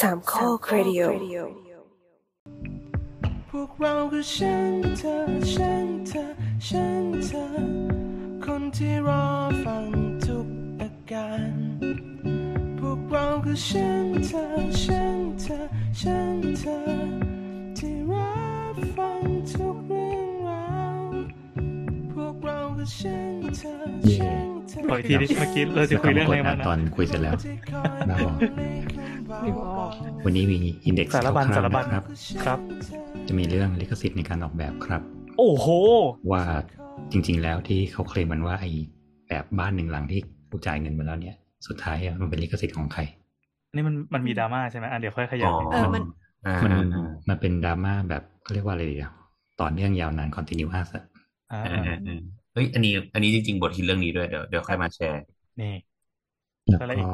สามข้อครดิโอพวกเราคือฉันเธอฉันเธอฉันเธอ คนที่รอฟังทุกอาการ พวกเราคือฉันเธอฉันเธอฉันเธอที่รับฟังทุกเรื่องราวพวก เราคือฉันเธอฉันเธอขออีกทีดิเมื่อกี้เราจะคุยเรื่องอะไรมานะตอนคุยเสร็จแล้วที่คอยบ้าบอนึกออกวันนี้มีอินเด็กซ์สารบัญคร่วๆสารบัญนะครับครับ จะมีเรื่องลิขสิทธิ์ในการออกแบบครับ โอ้โห ว่าจริง ๆ แล้วที่เขาเคลมมันว่าไอ้แบบบ้านหนึ่งหลังที่กูจ่ายเงินมาแล้วเนี่ย สุดท้ายอะมันเป็นลิขสิทธิ์ของใคร นี่มันมันมีดราม่าใช่ไหมอะเดี๋ยวค่อยขยับอ๋อเออมันอ่ามันอ่าอ่ามันเป็นดราม่าแบบเขาเรียกว่าอะไรดีอะต่อเนื่องยาวนานคอนติเนียสอะอ่าอ่าอ่าอ่า เฮ้ยอันนี้ อันนี้จริงๆ บทคิดเรื่องนี้ด้วยเดี๋ยวเดี๋ยวค่อยมาแชร์ นี่แล้วอะไรอีก็ก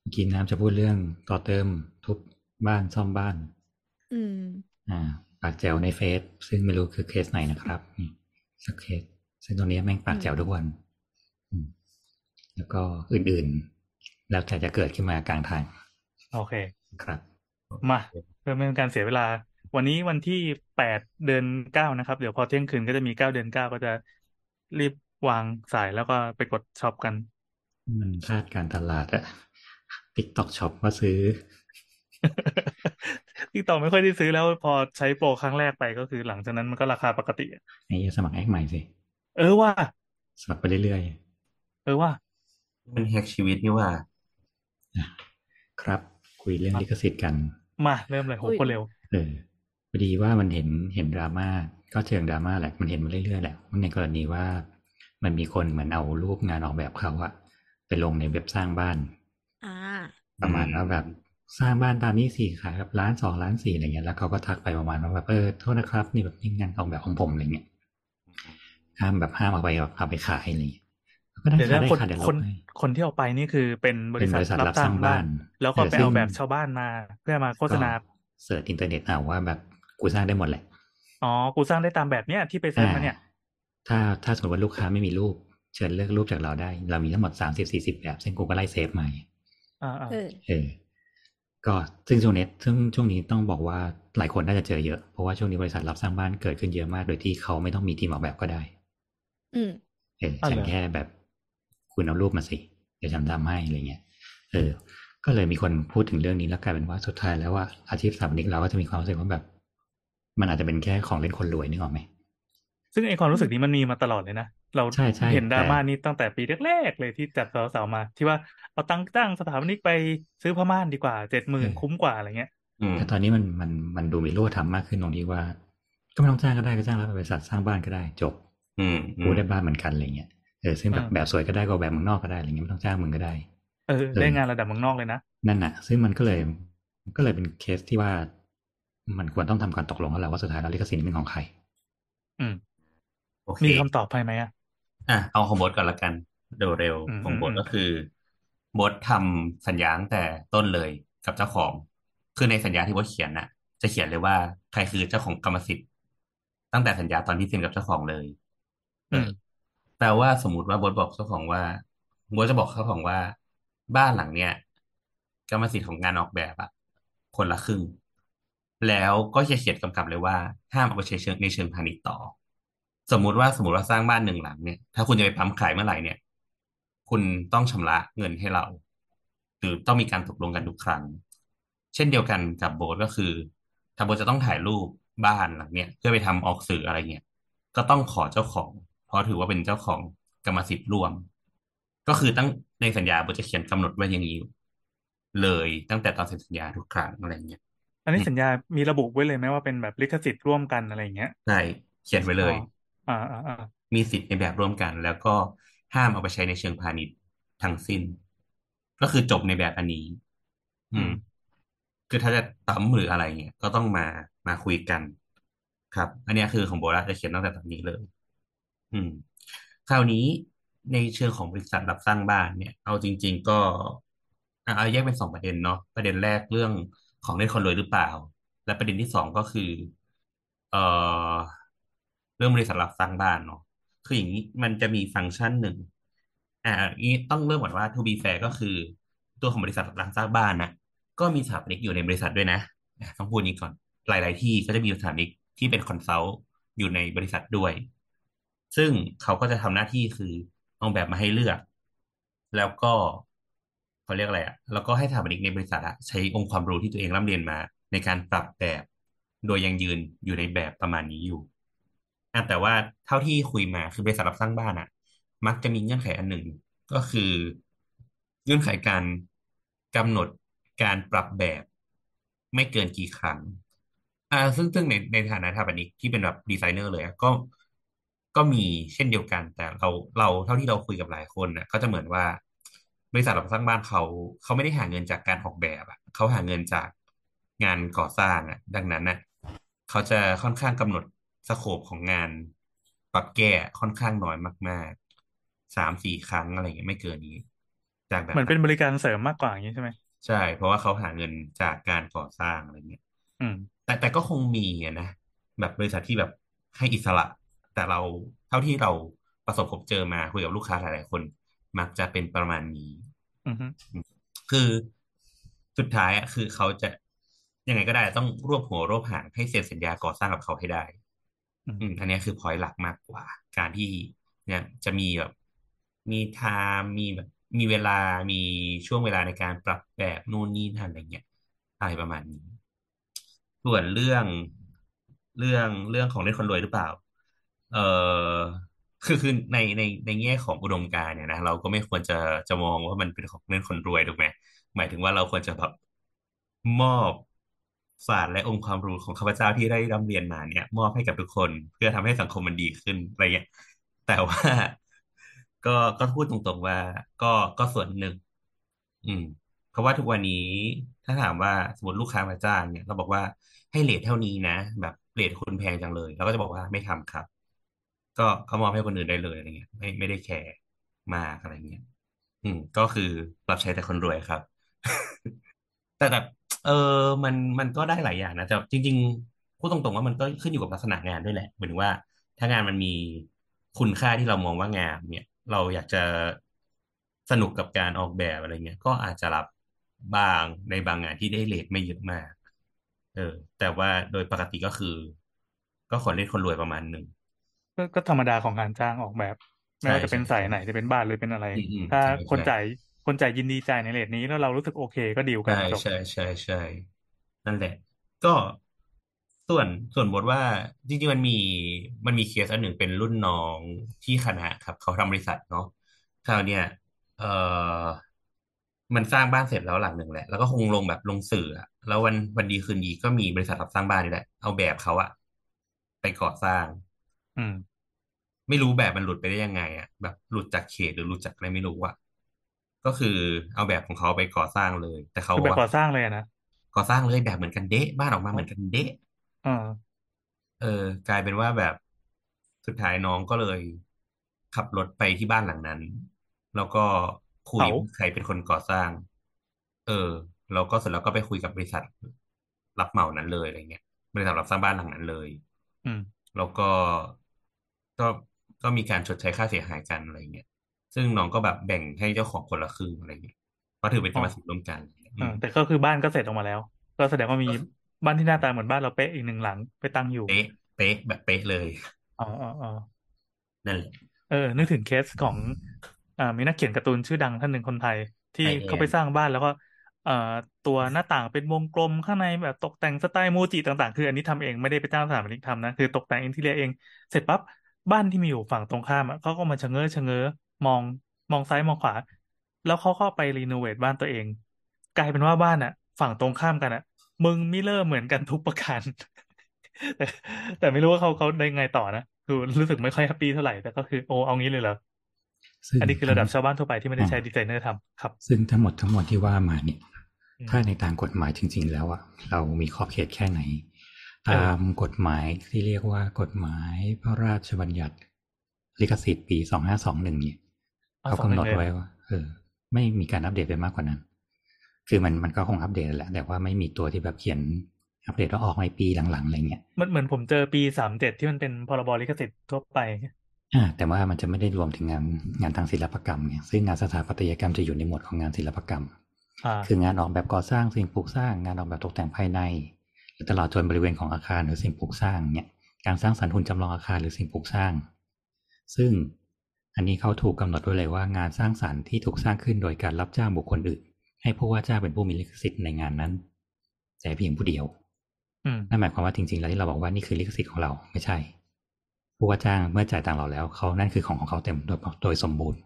เมื่อกินน้ำจะพูดเรื่องต่อเติมทุบบ้านซ่อมบ้าน อืม อ่าปากแจ๋วในเฟซซึ่งไม่รู้คือเคสไหนนะครับนี่สักเคสซึ่งตรงนี้แม่งปากแจ๋วทุกวันอืมแล้วก็อื่นๆ แล้วแต่จะเกิดขึ้นมากลางทาง โอเค ครับ มาเพื่อไม่เป็นการเสียเวลา วันนี้วันที่แปดเดือนเก้านะครับ เดี๋ยวพอเที่ยงคืนก็จะมีเก้าเดือนเก้าก็จะ รีบวางสายแล้วก็ไปกด shop กัน มันคาดการตลาดอะ TikTok Shop ว่าซื้อที่ต่อไม่ค่อยได้ซื้อแล้วพอใช้โปรครั้งแรกไปก็คือหลังจากนั้นมันก็ราคาปกติอะไอ้สมัคร acc ใหม่สิ เออว่า สมัครไปเรื่อยเออว่า มัน hack ชีวิตนี่ว่าๆอะครับคุยเรื่องลิขสิทธิ์กัน มาเริ่มเลยโหอุ้ยโคตรเร็ว เออพอดีว่ามันเห็นเห็นดราม่า ก็เชิงดราม่าแหละมันเห็นมาเรื่อยๆแหละในกรณีว่ามันมีคนเหมือนเอารูปงานออกแบบเขาอะไปลงในเว็บสร้างบ้านอ่าประมาณว่าแบบสร้างบ้านตามนี้สี่ขายแบบล้านสองล้านสี่อะไรเงี้ยแล้วเขาก็ทักไปประมาณว่าแบบเออโทษนะครับ นี่แบบนี่งานออกแบบของผมอะไรเงี้ยห้ามแบบห้ามเอาไปแบบเอาไปขายอะไรเงี้ยก็ได้เดี๋ยวค่ะนะได้คนค่ะเดี๋ยวลคนบให้คนที่เอาไปนี่คือเป็นบเป็รินษับทริษัทรับรับสสร้าร้างงบ้าบ้านนแล้วก็เออไปซึ่งเอาแบบชาวบ้านมา เพื่อมาโฆษณา search อินเทอร์เน็ตเอาว่าแบบกูสร้างได้หมดแหละ อ๋อ กูสร้างได้ตามแบบเนี้ยที่ไป search มาเนี่ย ถ้าถ้าสมมติว่าลูกค้าไม่มีรูป เชิญเลือกรูปจากเราได้ เรามีทั้งหมดสามสิบสี่สิบแบบ ซึ่งกูก็ไล่ save มาอ่าอ่าเออเออ ก็ซึ่งช่วงนี้ซึ่งช่วงนี้ต้องบอกว่าหลายคนน่าจะเจอเยอะ เพราะว่าช่วงนี้บริษัทรับสร้างบ้านเกิดขึ้นเยอะมาก โดยที่เขาไม่ต้องมีทีมออกแบบก็ได้ อืมเออฉันแค่แบบคุณเอารูปมาสิเดี๋ยวฉันทำให้อะไรเงี้ย เออ ก็เลยมีคนพูดถึงเรื่องนี้แล้วกลายเป็นว่าสุดท้ายแล้วว่าอาชีพสถาปนิกเราก็จะมีความรู้สึกว่าแบบ มันอาจจะเป็นแค่ของเล่นคนรวยนึกออกไหมซึ่งไอความรู้สึกนี้มันมีมาตลอดเลยนะ เราใช่ใช่เห็นดราม่าแต่นี้ตั้งแต่ปีแรกๆเลยที่จัดสาวๆมา ที่ว่าเอาตังค์จ้างสถาปนิกไปซื้อผ้าม่านดีกว่าเจ็ดหมื่นคุ้มกว่าอะไรเงี้ยอืมแต่ตอนนี้มันมันมันดูมีรูปธรรมมากขึ้นตรงที่ว่า ก็ไม่ต้องจ้างก็ได้ก็จ้างแล้วบริษัทสร้างบ้านก็ได้จบอืมอืกูมได้บ้านเหมือนกันอะไรเงี้ยเออซึ่งแบบอ่าแบบสวยก็ได้ก็แบบเมืองนอกก็ได้อะไรเงี้ยไม่ต้องจ้างมึงก็ได้เออเออได้งานระดับเมืองนอกเลยนะนั่นน่ะ ซึ่งมันก็เลยก็เลยเป็นเคสที่ว่า มันควรต้องทำการตกลงกันแล้วว่าสุดท้ายแล้วลิขสิทธิ์เป็นของใคร อืมโอเคมีคำตอบให้ไหมอะอะเอาของบทก่อนละกันเร็วอืมๆของบทอืมก็คือบททำสัญญาตั้งแต่ต้นเลยกับเจ้าของ คือในสัญญาที่บทเขียนน่ะ จะเขียนเลยว่าใครคือเจ้าของกรรมสิทธิ์ ตั้งแต่สัญญาตอนที่เซ็นกับเจ้าของเลยอืมแปลว่าสมมติว่าบทบอกเจ้าของว่าบทจะบอกเจ้าของว่า บ้านหลังเนี้ยกรรมสิทธิ์ของงานออกแบบอะคนละครึ่ง แล้วก็จะเขียนกำกับเลยว่าห้ามเอาไปใช้เชิงในเชิงพาณิชย์ต่อ สมมุติว่าสมมติว่าสร้างบ้านหนึ่งหลังเนี่ย ถ้าคุณจะไปปั๊มขายเมื่อไหร่เนี่ย คุณต้องชำระเงินให้เรา หรือต้องมีการตกลงกันทุกครั้ง เช่นเดียวกันกับโบสก็คือถ้าโบสจะต้องถ่ายรูปบ้านหลังเนี่ยเพื่อไปทำออกสื่ออะไรเงี้ยก็ต้องขอเจ้าของ เพราะถือว่าเป็นเจ้าของกรรมสิทธิ์ร่วม ก็คือตั้งในสัญญาโบสจะเขียนกำหนดไว้อย่างนี้เลยตั้งแต่ตอนเซ็นสัญญาทุกครั้งอะไรเงี้ย อันนี้อืมสัญญามีระบุไว้เลยไหมว่าเป็นแบบลิขสิทธิ์ร่วมกันอะไรอย่างเงี้ยใช่เขียนไว้เลยอ๋ออ่าอ่าอ่ามีสิทธิ์ในแบบร่วมกัน แล้วก็ห้ามเอาไปใช้ในเชิงพาณิชย์ทั้งสิ้น ก็คือจบในแบบอันนี้ อืม คือถ้าจะตั้มหรืออะไรเงี้ยก็ต้องมามาคุยกัน ครับ อันเนี้ยคือของโบราณจะเขียนตั้งแต่ตอนนี้เลย อืม คราวนี้ในเชิงของบริษัทรับสร้างบ้านเนี่ย เอาจริง ๆ ก็อะเอาแยกเป็นสองประเด็นเนาะประเด็นแรกเรื่อง ของเล่นคนรวยหรือเปล่า และประเด็นที่สองก็คือ เอ่อเรื่องบริษัทรับสร้างบ้านเนาะคืออย่างนี้มันจะมีฟังก์ชันหนึ่งอ่าอันนี้ต้องเริ่มก่อนว่า to be fair ก็คือ ตัวของบริษัทรับสร้างบ้านนะก็มีสถาปนิกอยู่ในบริษัทด้วยนะอะต้องพูดนี้ก่อนหลาย ๆ ที่ก็จะมีสถาปนิกที่เป็น consult อยู่ในบริษัทด้วย ซึ่งเขาก็จะทำหน้าที่คือเอาแบบมาให้เลือก แล้วก็ เขาเรียกอะไรอะแล้วก็ให้สถาปนิกในบริษัทอะใช้องค์ความรู้ที่ตัวเองร่ำเรียนมา ในการปรับแบบ โดยยังยืนอยู่ในแบบประมาณนี้อยู่อะแต่ว่าเท่าที่คุยมาคือบริษัทรับสร้างบ้านอะมักจะมีเงื่อนไขอันหนึ่ง ก็คือเงื่อนไขการกำหนดการปรับแบบ ไม่เกินกี่ครั้งอ่าซึ่งซึ่งในในฐานะสถาปนิกที่เป็นแบบดีไซเนอร์เลยอะก็ก็มีเช่นเดียวกัน แต่เราเราเท่าที่เราคุยกับหลายคนน่ะก็จะเหมือนว่า บริษัทรับสร้างบ้านเขาเขาไม่ได้หาเงินจากการออกแบบอะเขาหาเงินจากงานก่อสร้างอะดังนั้นน่ะเขาจะค่อนข้างกำหนดสโคปของงานปรับแก้ค่อนข้างน้อยมากๆสามสี่ครั้งอะไรเงี้ยไม่เกินนี้ จากแบบเหมือนเป็นบริการเสริมมากกว่าอย่างนี้ใช่ไหมใช่ เพราะว่าเขาหาเงินจากการก่อสร้างอะไรเงี้ยอืม แต่แต่ก็คงมีอะนะแบบบริษัทที่แบบให้อิสระ แต่เราเท่าที่เราประสบพบเจอมาคุยกับลูกค้าหลายๆคน มักจะเป็นประมาณนี้อือฮึคือสุดท้ายอะคือเขาจะยังไงก็ได้ต้องรวบหัวรวบหางให้เซ็นสัญญาก่อสร้างกับเขาให้ได้ อืมอืมอันเนี้ยคือพอยต์หลักมากกว่า การที่เนี่ยจะมีแบบมีไทม์มีแบบมีเวลามีช่วงเวลาในการปรับแบบนู่นนี่นั่นอะไรเงี้ยอะไรประมาณนี้ ส่วนเรื่องเรื่องเรื่องของเล่นคนรวยหรือเปล่า เออ คือคือในในในแง่ของอุดมการณ์เนี่ยนะเราก็ไม่ควรจะจะมองว่ามันเป็นของเล่นคนรวยถูกไหมหมายถึงว่าเราควรจะแบบมอบศาสตร์และองค์ความรู้ของข้าพเจ้าที่ได้ร่ำเรียนมาเนี่ย มอบให้กับทุกคนเพื่อทำให้สังคมมันดีขึ้นอะไรเงี้ยแต่ว่า ก็ก็พูดตรงๆว่า ก็ก็ส่วนหนึ่งอืม เพราะว่าทุกวันนี้ถ้าถามว่าสมมติลูกค้ามาจ้างเนี่ยเราบอกว่าให้เรทเท่านี้นะแบบเรทคุณแพงจังเลยเราก็จะบอกว่าไม่ทำครับ ก็ก็มอบให้คนอื่นได้เลยอะไรเงี้ยไม่ไม่ได้แคร์มากอะไรเงี้ยอืม ก็คือรับใช้แต่คนรวยครับ แต่แบบเออมันมันก็ได้หลายอย่างนะแต่จริงๆพูดตรงๆว่ามันก็ขึ้นอยู่กับลักษณะงานด้วยแหละหมายถึงว่า ถ้างานมันมีคุณค่าที่เรามองว่างามเนี่ย เราอยากจะสนุกกับการออกแบบอะไรเงี้ยก็อาจจะรับบางในบางงานที่ได้เรทไม่เยอะมาก เออ แต่ว่าโดยปกติก็คือ ก็คนเล่นคนรวยประมาณหนึ่ง ก็ก็ธรรมดาของการจ้างออกแบบไม่ใช่ว่าจะเป็นใช่สายใช่ไหนจะเป็นบ้านหรือเป็นอะไรอืมอืมถ้าใช่คนใช่จ่ายคนจ่ายยินดีจ่ายในเรทนี้แล้วเรารู้สึกโอเคก็ดีลกันใช่จบใช่ใช่ใช่นั่นแหละ ก็ส่วนส่วนบทว่าจริงๆมันมีมันมีเคสอันหนึ่งเป็นรุ่นน้องที่คณะครับ เขาทำบริษัทเนาะคราวเนี้ยเออมันสร้างบ้านเสร็จแล้วหลังหนึ่งแหละ แล้วก็คงลงแบบลงสื่ออะแล้ววันวันดีคืนดีก็มีบริษัทรับสร้างบ้านนี่แหละ เอาแบบเขาอะไปก่อสร้าง อืม ไม่รู้แบบมันหลุดไปได้ยังไงอะแบบหลุดจากเขตหรือหลุดจากอะไรไม่รู้อะก็คือเอาแบบของเขาไปก่อสร้างเลย แต่เขาคือแบบว่าก่อสร้างเลยอะนะก่อสร้างเลยแบบเหมือนกันเดะบ้านออกมาเหมือนกันเดะเออเออกลายเป็นว่าแบบสุดท้ายน้องก็เลย ขับรถไปที่บ้านหลังนั้น แล้วก็คุยเผาใครเป็นคนก่อสร้าง เออ แล้วก็เสร็จแล้วก็ไปคุยกับบริษัท รับเหมานั้นเลยอะไรเงี้ยบริษัทรับสร้างบ้านหลังนั้นเลย อืม แล้วก็ ก็ก็มีการชดใช้ค่าเสียหายกันอะไรเงี้ยซึ่งน้องก็แบบแบ่งให้เจ้าของคนละครึ่งอะไรเงี้ยเพราะถือเป็นกรรมสิทธิ์ร่วมกันเออแต่ก็คือบ้านก็เสร็จออกมาแล้ว ก็แสดงว่ามีบ้านที่หน้าตาเหมือนบ้านเราเป๊ะอีกหนึ่งหลังไปตั้งอยู่ เป๊ะเป๊ะแบบเป๊ะเลยอ๋ออ๋ออ๋อนั่นแหละเออ นึกถึงเคสของอ่ามีนักเขียนการ์ตูนชื่อดังท่านหนึ่งคนไทย ที่ไอแอนเขาไปสร้างบ้านแล้วก็เอ่อตัวหน้าต่างเป็นวงกลมข้างในแบบตกแต่งสไตล์โมจิต่างๆ คืออันนี้ทำเองไม่ได้ไปจ้างสถาปนิกทำนะ คือตกแต่งอินทีเรียเอง เสร็จปั๊บ บ้านที่มีอยู่ฝั่งตรงข้ามอะเขาก็มาชะเง้อชะเง้อมองมองซ้ายมองขวา แล้วเขาก็ไป renovate บ้านตัวเอง กลายเป็นว่าบ้านอะฝั่งตรงข้ามกันอะมึง mirror เหมือนกันทุกประการแต่แต่ไม่รู้ว่าเขาเขาได้ไงต่อนะคือรู้สึกไม่ค่อย happy เท่าไหร่แต่ก็คือโอ้เอางี้เลยเหรอซึ่งอันนี้คือระดับทั้งชาวบ้านทั่วไปที่ไม่ได้ใช้ดีไซเนอร์ทำครับ ซึ่งทั้งหมดทั้งมวลที่ว่ามาเนี่ยอืมถ้าในทางกฎหมายจริง ๆ แล้วอะเรามีขอบเขตแค่ไหนเออ ตามกฎหมายที่เรียกว่ากฎหมายพระราชบัญญัติลิขสิทธิ์ปีสองห้าสองหนึ่งเนี่ยอ๋อเขากำหนดสองหนึ่งเลยไว้ว่าเออ ไม่มีการอัปเดตไปมากกว่านั้น คือมันมันก็คงอัปเดตแหละ แต่ว่าไม่มีตัวที่แบบเขียนอัปเดตว่าออกในปีหลังๆอะไรเงี้ยมันเหมือนผมเจอปีสามเจ็ดที่มันเป็นพรบลิขสิทธิ์ทั่วไปอ่าแต่ว่ามันจะไม่ได้รวมถึงงานงานทางศิลปกรรมไงซึ่งงานสถาปัตยกรรมจะอยู่ในหมวดของงานศิลปกรรมอ่าคืองานออกแบบก่อสร้างสิ่งปลูกสร้าง งานออกแบบตกแต่งภายในหรือ ตลอดจนบริเวณของอาคารหรือสิ่งปลูกสร้างเนี่ยการสร้างสรรค์หุ่นจำลองอาคารหรือสิ่งปลูกสร้าง ซึ่งอันนี้เขาถูกกำหนดไว้เลยว่างานสร้างสรรค์ที่ถูกสร้างขึ้นโดยการรับจ้างบุคคลอื่น ให้ผู้ว่าจ้างเป็นผู้มีลิขสิทธิ์ในงานนั้น แต่เพียงผู้เดียวอืมนั่นหมายความว่าจริงๆแล้วที่เราบอกว่านี่คือลิขสิทธิ์ของเราไม่ใช่ ผู้ว่าจ้างเมื่อจ่ายตังค์เราแล้วเขานั่นคือของของเขาเต็มโดยโดยสมบูรณ์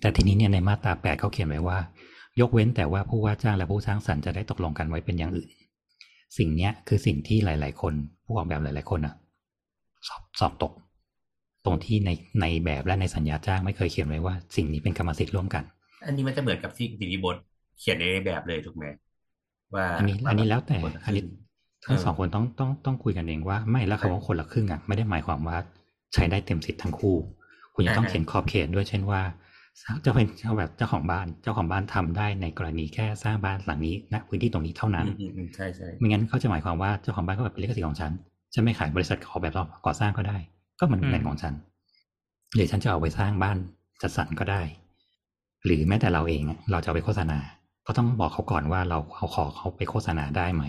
แต่ทีนี้เนี่ยในมาตราแปดเขาเขียนไว้ว่า ยกเว้นแต่ว่าผู้ว่าจ้างและผู้สร้างสรรค์จะได้ตกลงกันไว้เป็นอย่างอื่น สิ่งเนี้ยคือสิ่งที่หลาย ๆ คนผู้ออกแบบหลาย ๆ คนอะสอบสอบตก ตรงที่ในในแบบและในสัญญาจ้างไม่เคยเขียนไว้ว่า สิ่งนี้เป็นกรรมสิทธิ์ร่วมกัน อันนี้มันจะเหมือนกับที่สิริบทเขียนในแบบเลยถูกไหมว่าอันนี้อันนี้แล้วแต่คนละคอันรึ่นี้งทั้งเออสองคนต้องต้องต้องคุยกันเองว่าไม่แล้วคำว่าคนละครึ่งอะไม่ได้หมายความว่าใช้ได้เต็มสิทธิ์ทั้งคู่ คุณจะต้องอ่าเขียนขอบเขตด้วยเช่นว่า เจ้าเป็นเจ้าแบบเจ้าของบ้านเจ้าของบ้านทำได้ในกรณีแค่สร้างบ้านหลังนี้ณพื้นที่ตรงนี้เท่านั้นอืมอืมอืมใช่ใช่ไม่งั้นเขาจะหมายความว่าเจ้าของบ้านก็แบบเป็นลิขสิทธิ์ของฉันฉันไม่ขายบริษัทออกแบบก่อสร้างก็ได้ ก็มันอืมเงินของฉันหรือฉันจะเอาไปสร้างบ้านจัดสรรก็ได้ หรือแม้แต่เราเองอะเราจะเอาไปโฆษณา ก็ต้องบอกเขาก่อนว่าเราเอาขอเขาไปโฆษณาได้ไหม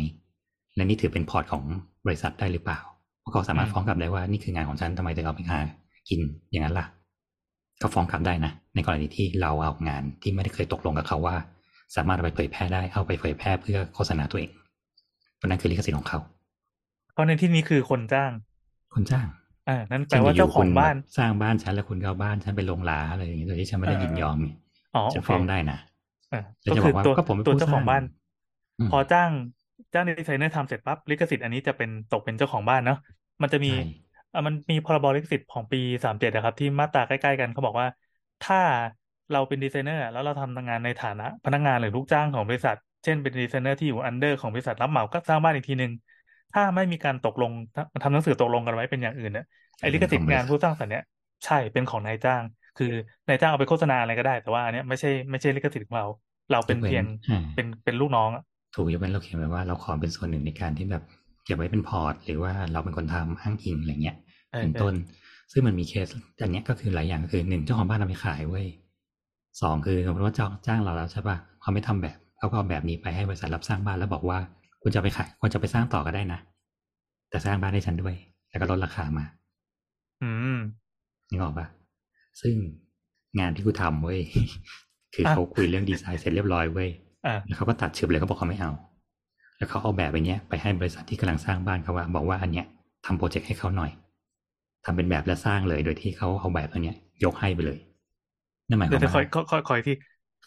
และนี่ถือเป็นพอร์ตของบริษัทได้หรือเปล่าเพราะเขาสามารถอืมฟ้องกลับได้ว่านี่คืองานของฉันทำไมถึงเอาไปหากินอย่างนั้นล่ะ ก็ฟ้องกลับได้นะ ในกรณีที่เราเอางานที่ไม่ได้เคยตกลงกับเขาว่า สามารถเอาไปเผยแพร่ได้เอาไปเผยแพร่เพื่อโฆษณาตัวเองเพราะนั่นคือลิขสิทธิ์ของเขาเพราะในที่นี้คือคนจ้าง คนจ้างอ่านั่นแปลว่าเจ้าของบ้านสร้างบ้านฉันแล้วคุณก็เอาบ้านฉันไปลงลาอะไรอย่างเงี้ยโดยที่ฉันไม่ได้ยินยอมเนี่ยอ๋อจะโอเคฟ้องได้นะอ่าแล้วก็จะคืบอกว่าตัวก็ผมเป็นตัวผู้เจ้าของสร้างบ้านอืมพอจ้างจ้างดีไซเนอร์ทำเสร็จปั๊บลิขสิทธิ์อันนี้จะเป็นตกเป็นเจ้าของบ้านเนาะมันจะมีใช่อะ มันมีพรบลิขสิทธิ์ของปีสามเจ็ดนะครับ ที่มาตราใกล้ๆกันเขาบอกว่า ถ้าเราเป็นดีไซเนอร์ แล้วเราทำงานในฐานะพนักงานหรือลูกจ้างของบริษัท เช่นเป็นดีไซเนอร์ที่อยู่ under ของบริษัทรับเหมาก็สร้างบ้านอีกทีหนึ่งถ้าไม่มีการตกลงทำหนังสือตกลงกันไว้เป็นอย่างอื่นเนี่ยไอ้ลิขสิทธิ์งานผู้สร้างสรรค์เนี่ยใช่เป็นของนายจ้าง คือนายจ้างเอาไปโฆษณาอะไรก็ได้ แต่ว่าอันเนี้ยไม่ใช่ไม่ใช่ลิขสิทธิ์ของเรา เราเป็นเพียงอ่าเป็นเป็นลูกน้องอะถูกยกเว้นเราเขียนไว้ว่าเราขอเป็นส่วนหนึ่งในการที่แบบ เก็บไว้เป็น port หรือว่าเราเป็นคนทำอ้างอิงอะไรเงี้ยเออเป็นต้น ซึ่งมันมีเคสอันเนี้ยก็คือหลายอย่างก็คือหนึ่งเจ้าของบ้านเอาไปขายเว้ยสองคือสมมติว่าจ้างจ้างเราแล้วใช่ป่ะเขาไม่ทำแบบเขาก็เอาแบบนี้ไปให้บริษัทรับสร้างบ้านแล้วบอกว่า คุณจะเอาไปขายคุณจะไปสร้างต่อก็ได้นะแต่สร้างบ้านให้ฉันด้วย แล้วก็ลดราคามา อืมนึกออกปะซึ่งงานที่กูทำเว้ยคืออะเขาคุยเรื่องดีไซน์เสร็จเรียบร้อยเว้ยอ่าแล้วเขาก็ตัดเฉือบเลยเขาบอกเขาไม่เอา แล้วเขาเอาแบบไปเนี้ยไปให้บริษัทที่กำลังสร้างบ้านเขาว่า บอกว่าอันเนี้ยทำโปรเจกต์ให้เขาหน่อยทำเป็นแบบและสร้างเลย โดยที่เขาเอาแบบตัวเนี้ย ยกให้ไปเลยนั่นหมายคเดี๋ยววามจะคอยว่าคอยคอยที่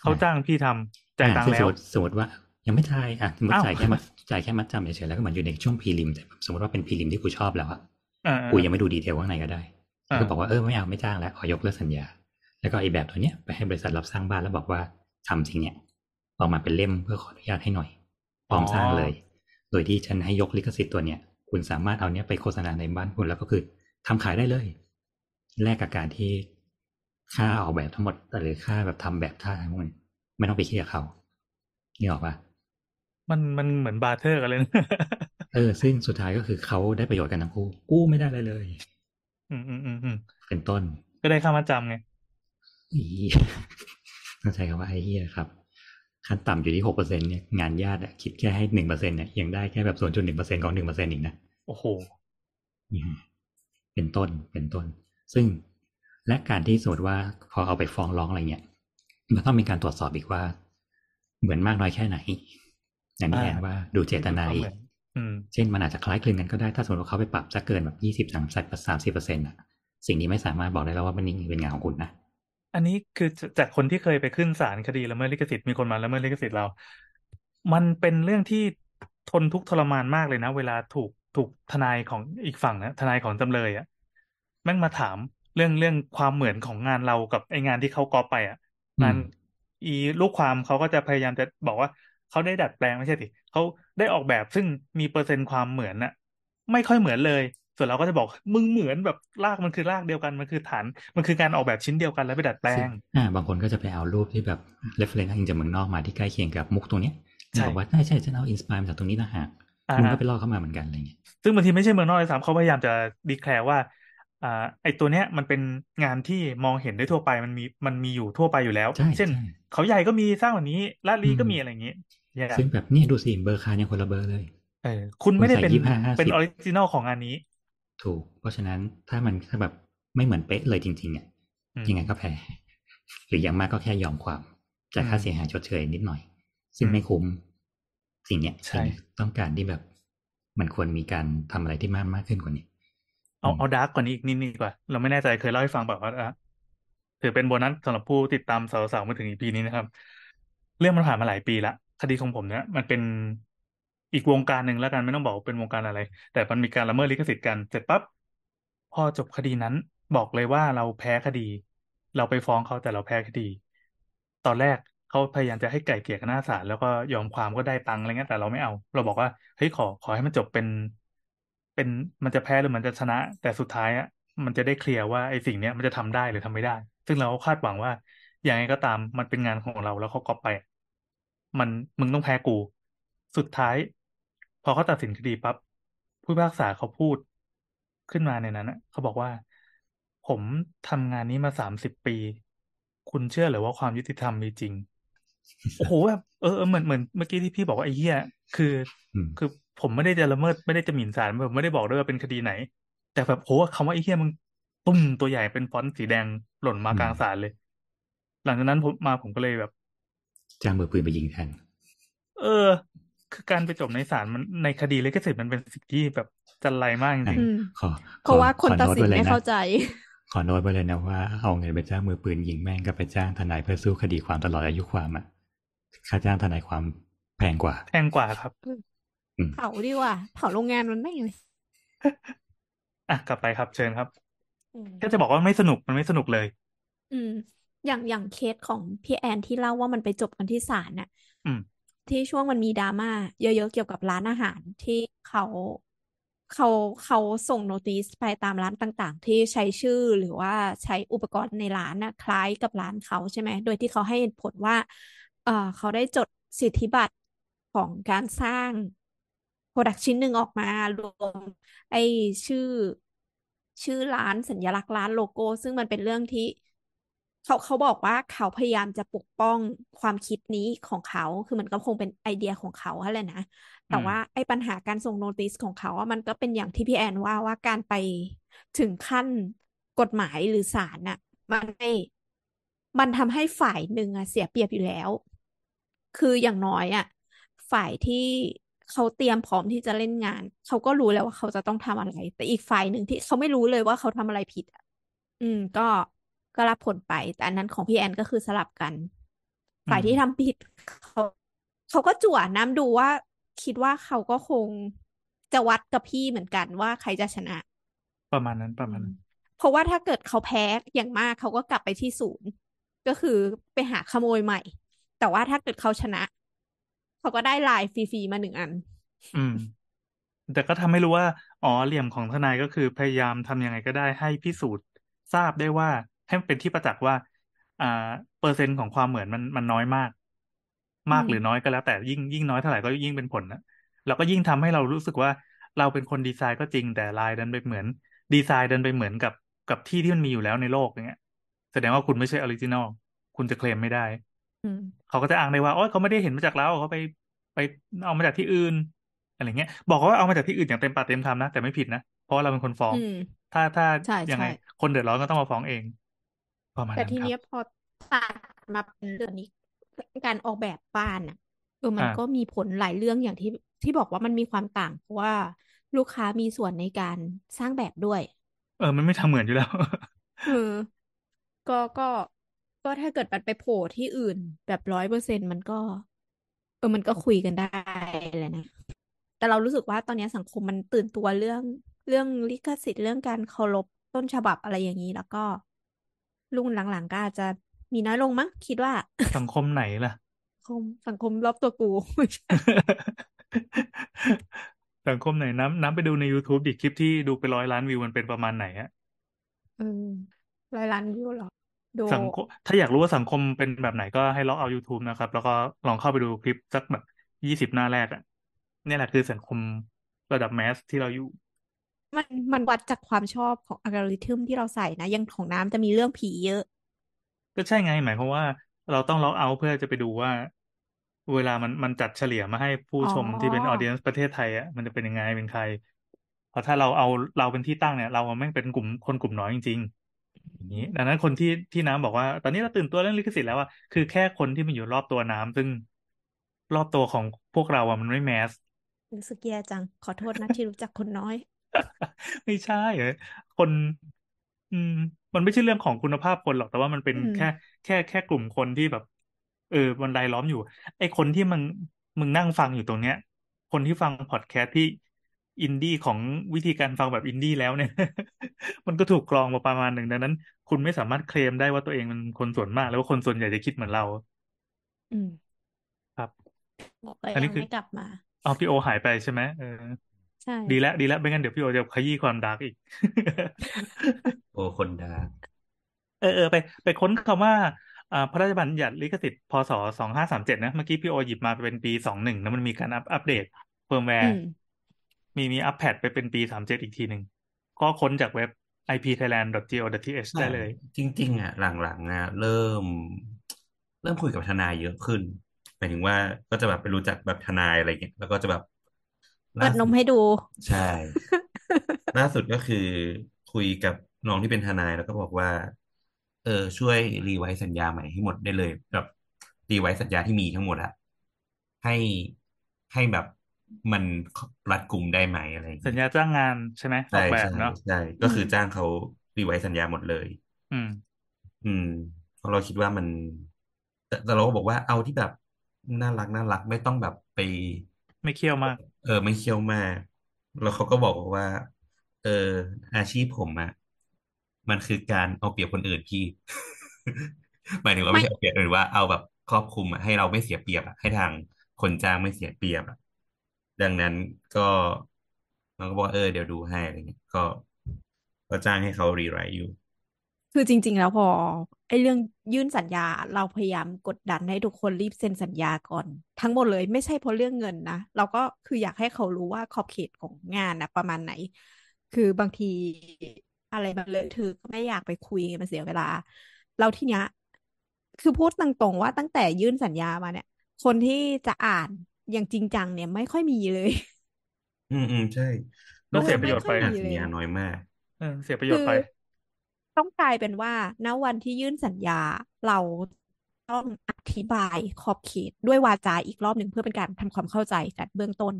เขาจ้างพี่ทำจ่ายตังค์อะแล้ซึ่วสมมติสมมติว่ายังไม่จ่ายอะสมมติอ้าวจ่ายแค่มัดจ่ายแค่มัดจำเฉยๆแล้วก็เหมือนอยู่ในช่วงพรีลิมแต่แบบสมมติว่าเป็นพรีลิมที่กูชอบแล้วอะอ่ากูยังไม่ดูดีเทลข้างในก็ได้อ่าก็บอกว่าเออไม่เอาไม่จ้างแล้วขอยกเลิกสัญญา แล้วก็ไอ้แบบตัวเนี้ยไปให้บริษัทรับสร้างบ้านแล้วบอกว่าทำสิ่งเนี้ยออกมาเป็นเล่มเพื่อขออนุญาตให้หน่อย พร้อมสร้างเลย โดยที่ฉันให้ยกลิขสิทธิ์ตัวเนี้ย คุณสามารถเอาเนี้ยไปโฆษณาในบ้านคุณแล้วก็คือทำขายได้เลย แลกกับการที่ค่าออกแบบทั้งหมดหรือค่าแบบทำแบบท่าทั้งหมดไม่ต้องไปคิดกับเขานี่ออกปะมันมันเหมือน barter กันเลยนะเออ ซึ่งสุดท้ายก็คือเขาได้ประโยชน์กันทั้งคู่ กูไม่ได้อะไรเลย อืมอืมอืมอืมเป็นต้น ก็ได้ค่ามาจำไงอีต้องใช้คำว่าไอ้เหี้ยครับ ขั้นต่ำอยู่ที่หกเปอร์เซ็นเนี่ยงานญาติอะคิดแค่ให้หนึ่งเปอร์เซ็นเนี่ยยังได้แค่แบบส่วนจุดหนึ่งเปอร์เซ็นของหนึ่งเปอร์เซ็นอีกนะโอ้โหอืมเป็นต้นเป็นต้น ซึ่งและการที่สมมติว่าพอเอาไปฟ้องร้องอะไรเงี้ยมันต้องมีการตรวจสอบอีกว่า เหมือนมากน้อยแค่ไหนอย่างนี้อ่าแอนว่าดูเจตนาอีกอืมเช่นมันอาจจะคล้ายคลึงกันก็ได้ถ้าสมมติว่าเขาไปปรับจะเกินแบบยี่สิบสามสิบสามสิบเปอร์เซ็นต์อะสิ่งนี้ไม่สามารถบอกได้แล้วว่ามันนี่เป็นงานของคุณนะ อันนี้คือจากคนที่เคยไปขึ้นศาลคดีละเมิดลิขสิทธิ์มีคนมาละเมิดลิขสิทธิ์เรา มันเป็นเรื่องที่ทนทุกข์ทรมานมากเลยนะ เวลาถูกถูกทนายของอีกฝั่งนะทนายของจำเลยอะแม่งมาถามเรื่องเรื่องความเหมือนของงานเรากับไองานที่เขาก๊อปไปอะงานอืมอีลูกความเขาก็จะพยายามจะบอกว่าเขาได้ดัดแปลงไม่ใช่สิเขาได้ออกแบบซึ่งมีเปอร์เซ็นต์ความเหมือนน่ะ ไม่ค่อยเหมือนเลย ส่วนเราก็จะบอกมึงเหมือนแบบรากมันคือรากเดียวกันมันคือฐาน มันคือการออกแบบชิ้นเดียวกันแล้วไปดัดแปลงซึ่งอ่าบางคนก็จะไปเอารูปที่แบบ reference อ้างอิงจากเมืองนอกมาที่ใกล้เคียงกับมุกตรงเนี้ยใช่บอกว่าใช่ใช่ฉันเอา inspire มาจากตรงนี้นะฮะอ่ามึงก็ไปลอกเข้ามาเหมือนกันอะไรเงี้ยซึ่งบางทีไม่ใช่เมืองนอกเลยซ้ำเขาพยายามจะดีแคลร์ว่าอ่าไอตัวเนี้ยมันเป็นงานที่มองเห็นได้ทั่วไปมันมีมันมีอยู่ทั่วไปอยู่แล้วใช่เช่นใช่เขาใหญ่ก็มีสร้างแบบนี้ลาดลีก็อืมมีอะไรอย่างนี้อย่าซึ่งแบบเนี่ยดูสิเบอร์คาร์ยังคนละเบอร์เลยเออคุณไม่ได้เป็นคุณใส่25เป็น50ออริจินอลของงานนี้ ถูก เพราะฉะนั้นถ้ามันถ้าแบบไม่เหมือนเป๊ะเลยจริงๆอะอืมยังไงก็แพ้หรืออย่างมากก็แค่ยอมความจ่ายค่าอืมเสียหายชดเชยนิดหน่อย ซึ่งอืมไม่คุ้มสิ่งเนี้ยใช่สิ่งเนี้ยต้องการที่แบบ มันควรมีการทำอะไรที่มากมากขึ้นกว่านี้ เอาอืมเอาดาร์กกว่านี้อีกนิดนึงดีกว่า เราไม่แน่ใจเคยเล่าให้ฟังแบบว่าอะถือเป็นโบนัสสำหรับผู้ติดตามสาวๆมาถึงอีพีนี้นะครับ เรื่องมันผ่านมาหลายปีละคดีของผมเนี่ยมันเป็น อีกวงการหนึ่งแล้วกันไม่ต้องบอกเป็นวงการอะไร แต่มันมีการละเมิดลิขสิทธิ์กันเสร็จปั๊บพอจบคดีนั้นบอกเลยว่าเราแพ้คดี เราไปฟ้องเขาแต่เราแพ้คดี ตอนแรกเขาพยายามจะให้ไก่เกลี่ยกันหน้าศาลแล้วก็ยอมความก็ได้ตังค์อะไรเงี้ยแต่เราไม่เอา เราบอกว่าเฮ้ยขอขอให้มันจบเป็น เป็นมันจะแพ้หรือมันจะชนะ แต่สุดท้ายอะมันจะได้เคลียร์ว่าไอ้สิ่งเนี้ยมันจะทำได้หรือทำไม่ได้ ซึ่งเราก็คาดหวังว่าอย่างไรก็ตามมันเป็นงานของเราแล้วเขาก๊อปไป มันมึงต้องแพ้กู สุดท้าย พอเขาตัดสินคดีปั๊บผู้พิพากษาเขาพูดขึ้นมาในนั้นอะเขาบอกว่า ผมทำงานนี้มาสามสิบปี คุณเชื่อหรือว่าความยุติธรรมมีจริง โอ้โหแบบเออเออเหมือนเหมือนเมื่อกี้ที่พี่บอกว่าไอ้เหี้ยคืออืมคือผมไม่ได้จะละเมิดไม่ได้จะหมิ่นศาลผมไม่ได้บอกด้วยว่าเป็นคดีไหน แต่แบบโหคำว่าไอ้เหี้ยมึงตุ้มตัวใหญ่เป็นฟอนต์สีแดงหล่นมาอืมกลางศาลเลย หลังจากนั้นผมมาผมก็เลยแบบจ้างมือปืนไปยิงแทน เออ คือการไปจบในศาลมันในคดีลิขสิทธิ์มันเป็นสิ่งที่แบบจันไรมากจริงอืมขอเพราะว่าคนขอตัดโน้ตสินไว้เลยไม่นะเข้าใจ ขอโน้ตไว้เลยนะว่าเอาเงินไปจ้างมือปืนยิงแม่งกับไปจ้างทนายเพื่อสู้คดีความตลอดอายุความอะค่าจ้างทนายความแพงกว่าๆแพงกว่าครับเผาดีกว่าเผาโรงงานมันไม่งเลยอะกลับไปครับเชิญครับอืมแค่จะบอกว่าไม่สนุกมันไม่สนุกเลย อืม อย่างอย่างเคสของพี่แอนที่เล่าว่ามันไปจบกันที่ศาลน่ะอืม ที่ช่วงมันมีดราม่าเยอะๆเกี่ยวกับร้านอาหารที่เขาเขาเขาส่งโนติสไปตามร้านต่างๆ ที่ใช้ชื่อหรือว่าใช้อุปกรณ์ในร้านนะคล้ายกับร้านเขาใช่ไหม โดยที่เขาให้เหตุผลว่า เออเขาได้จดสิทธิบัตรของการสร้างโปรดักชิ้นหนึ่งออกมารวมไอ้ชื่อ ชื่อร้านสัญลักษณ์ร้านโลโก้ ซึ่งมันเป็นเรื่องที่ เขาเขาบอกว่าเขาพยายามจะปกป้องความคิดนี้ของเขา คือมันก็คงเป็นไอเดียของเขาอะไรนะ แต่อืมว่าไอ้ปัญหาการส่งโนติสของเขาอะมันก็เป็นอย่างที่พี่แอนว่าว่าการไปถึงขั้นกฎหมายหรือศาลน่ะ มันไม่มันทำให้ฝ่ายหนึ่งอะเสียเปรียบอยู่แล้ว คืออย่างน้อยอะฝ่ายที่เขาเตรียมพร้อมที่จะเล่นงาน เขาก็รู้แล้วว่าเขาจะต้องทำอะไร แต่อีกฝ่ายหนึ่งที่เขาไม่รู้เลยว่าเขาทำอะไรผิดอะอืม ก็ ก็รับผลไป แต่อันนั้นของพี่แอนก็คือสลับกันอืฝ่ายมที่ทำผิดเขาเขาก็จั่วน้ำดูว่า คิดว่าเขาก็คงจะวัดกับพี่เหมือนกันว่าใครจะชนะ ประมาณนั้นประอืมาณมนั้น เพราะว่าถ้าเกิดเขาแพ้อย่างมากเขาก็กลับไปที่ศูนย์ ก็คือไปหาขโมยใหม่ แต่ว่าถ้าเกิดเขาชนะ เขาก็ได้ลายฟรีๆมาหนึ่งอัน อืม แต่ก็ทำให้รู้ว่า อ๋อเหลี่ยมของทนายก็คือพยายามทำยังไงก็ได้ให้พิสูจน์ทราบได้ว่า ให้มันเป็นที่ประจักษ์ว่า อ่า เปอร์เซ็นต์ของความเหมือนมันมันน้อยมากอืมากมหรือน้อยก็แล้ว แต่ยิ่งยิ่งน้อยเท่าไหร่ก็ยิ่งเป็นผลนะแล้วก็ยิ่งทำให้เรารู้สึกว่าเราเป็นคนดีไซน์ก็จริงแต่ลายดันไปเหมือน ดีไซน์ดันไปเหมือนกับกับที่ที่มันมีอยู่แล้วในโลกอย่างเงี้ย แสดงว่าคุณไม่ใช่ original คุณจะเคลมไม่ได้อืมเขาก็จะอ้างได้ว่าโอ้ยเขาไม่ได้เห็นมาจากเราเขาไปไปเอามาจากที่อื่นอะไรเงี้ย บอกว่าเอามาจากที่อื่นอย่างเต็มปากเต็มคำนะแต่ไม่ผิดนะเพราะว่าเราเป็นคนฟ้องอืมถ้าถ้าใช่ยังไงใช่คนเดือดร้อนก็ต้องมาฟ้องเอง ประมาณแต่นั้นทีครับเนี้ยพอตัดมาเป็นเรื่องนี้ การออกแบบบ้านอะเออมันอ่า ก็มีผลหลายเรื่องอย่างที่ที่บอกว่ามันมีความต่าง เพราะว่าลูกค้ามีส่วนในการสร้างแบบด้วย เออ มันไม่ทำเหมือนอยู่แล้ว เออ ก็ก็ก็ถ้าเกิดมันไปโผล่ที่อื่นแบบร้อยเปอร์เซ็นมันก็ เออมันก็คุยกันได้แหละนะ แต่เรารู้สึกว่าตอนนี้สังคมมันตื่นตัวเรื่องเรื่องลิขสิทธิ์เรื่องการเคารพต้นฉบับอะไรอย่างนี้แล้วก็ รุ่นหลังๆก็อาจจะมีน้อยลงมั้งคิดว่า สังคมไหนล่ะสังคมสังคมรอบตัวกูไม่ใช่สังคมไหนน้ำน้ำไปดูใน YouTube ดิคลิปที่ดูไปร้อยล้านวิวมันเป็นประมาณไหนฮะเออร้อยล้านวิวเหรอโดสังคมถ้าอยากรู้ว่าสังคมเป็นแบบไหนก็ให้ลองเอา YouTube นะครับ แล้วก็ลองเข้าไปดูคลิปสักแบบยี่สิบหน้าแรกอะเนี่ยแหละคือสังคมระดับแมสที่เราอยู่ มันมันวัดจากความชอบของอัลกอริทึมที่เราใส่นะอยังของน้ำจะมีเรื่องผีเยอะ ก็ใช่ไงหมายความว่าเราต้องล็อกเอาท์เพื่อจะไปดูว่า เวลามันมันจัดเฉลี่ยมาให้ผู้อ๋อชมที่เป็นออเดียนประเทศไทยอะมันจะเป็นยังไงเป็นใครเพราะถ้าเราเอาเราเป็นที่ตั้งเนี่ย เราแม่งเป็นกลุ่มคนกลุ่มน้อยจริงๆอย่างนี้ดังนั้นคนที่ที่น้ำบอกว่า ตอนนี้เราตื่นตัวเรื่องลิขสิทธิ์แล้วอะคือแค่คนที่มันอยู่รอบตัวน้ำซึ่งรอบตัวของพวกเราอะมันไม่แมสรู้สึกแย่จังขอโทษนะที่รู้จักคนน้อย ไม่ใช่เหรอคน อืม มันไม่ใช่เรื่องของคุณภาพคนหรอกแต่ว่ามันเป็นอืมแค่แค่แค่กลุ่มคนที่แบบ เออมันรายล้อมอยู่ ไอ้คนที่มึงมึงนั่งฟังอยู่ตรงเนี้ย คนที่ฟังพอดแคสต์ที่อินดี้ของวิธีการฟังแบบอินดี้แล้วเนี่ย มันก็ถูกกรองมาประมาณหนึ่งดังนั้น คุณไม่สามารถเคลมได้ว่าตัวเองเป็นคนส่วนมาก แล้วว่าคนส่วนใหญ่จะคิดเหมือนเรา อืม ครับ บอกก็อันนี้ยังคือไม่กลับมาเอาพี่โอหายไปใช่ไหมเออ ใช่ ดีแล้วดีแล้วไม่งั้นเดี๋ยวพี่โอจะขยี้ความ dark อีก โอ้คนดาเออเออไป ไปค้นคำว่าอ่าพระราชบัญญัติลิขสิทธิ์พศสองห้าสามเจ็ดนะ เมื่อกี้พี่โอหยิบมาเป็นปีสองหนึ่งแล้วมันมีการอัป update firmware อืมมีมีอัปแพดไปเป็นปีสามเจ็ดอีกทีหนึ่ง ก็ค้นจากเว็บ ipthailand.go.th ได้เลย จริง ๆ อะ หลังๆอะเริ่ม เริ่มคุยกับทนายเยอะขึ้นหมายถึงว่าก็จะแบบไปรู้จักแบบทนายอะไรเงี้ยแล้วก็จะแบบ เปิดนมให้ดู ใช่ ล่าสุดก็คือคุยกับน้องที่เป็นทนายแล้วก็บอกว่า เออ ช่วย revise สัญญาใหม่ให้หมดได้เลยแบบ revise สัญญาที่มีทั้งหมดอะให้ให้แบบมันรัดกุมได้ไหมอะไรอย่างเงี้ยัญเงี้ยญาจ้างงานใช่ไหมอใช่อกแบบใช่เนาะใช่ก็คือจ้างเขา revise สัญญาหมดเลย อืม อืมเพราะเราคิดว่ามัน แต่แต่เราก็บอกว่าเอาที่แบบน่ารักน่ารักไม่ต้องแบบไป ไม่เคี่ยวมาก เออ ไม่เคี่ยวมาก แล้วเขาก็บอกว่า เออ อาชีพผมอะมันคือการเอาเปรียบคนอื่นพี่ หมายถึงว่าไม่ไม่ใช่เอาเปรียบหรือว่าเอาแบบครอบคลุมอะให้เราไม่เสียเปรียบอะให้ทางคนจ้างไม่เสียเปรียบอะดังนั้นก็มันก็บอกว่าเออเดี๋ยวดูให้อะไรเงี้ยก็ก็จ้างให้เขารีไรต์อยู่ คือจริง ๆ แล้วพอ ไอ้เรื่องยื่นสัญญาเราพยายามกดดันให้ทุกคนรีบเซ็นสัญญาก่อน ทั้งหมดเลยไม่ใช่เพราะเรื่องเงินนะ เราก็คืออยากให้เขารู้ว่าขอบเขตของงานนะประมาณไหน คือบางทีอะไรมันเลอะเทอะก็ไม่อยากไปคุยมันเสียเวลา เราทีเนี้ยคือพูดตรงๆว่าตั้งแต่ยื่นสัญญามาเนี่ย คนที่จะอ่านอย่างจริงจังเนี่ยไม่ค่อยมีเลย อืมอืมใช่แล้วเสียประโยชน์ไปไม่ค่อ่าอนยมีสัญเลยญาอะน้อยมากเออเสียประโยชน์ไป ต้องกลายเป็นว่าณวันที่ยื่นสัญญาเราต้องอธิบายขอบเขตด้วยวาจาอีกรอบหนึ่งเพื่อเป็นการทำความเข้าใจกันเบื้องต้น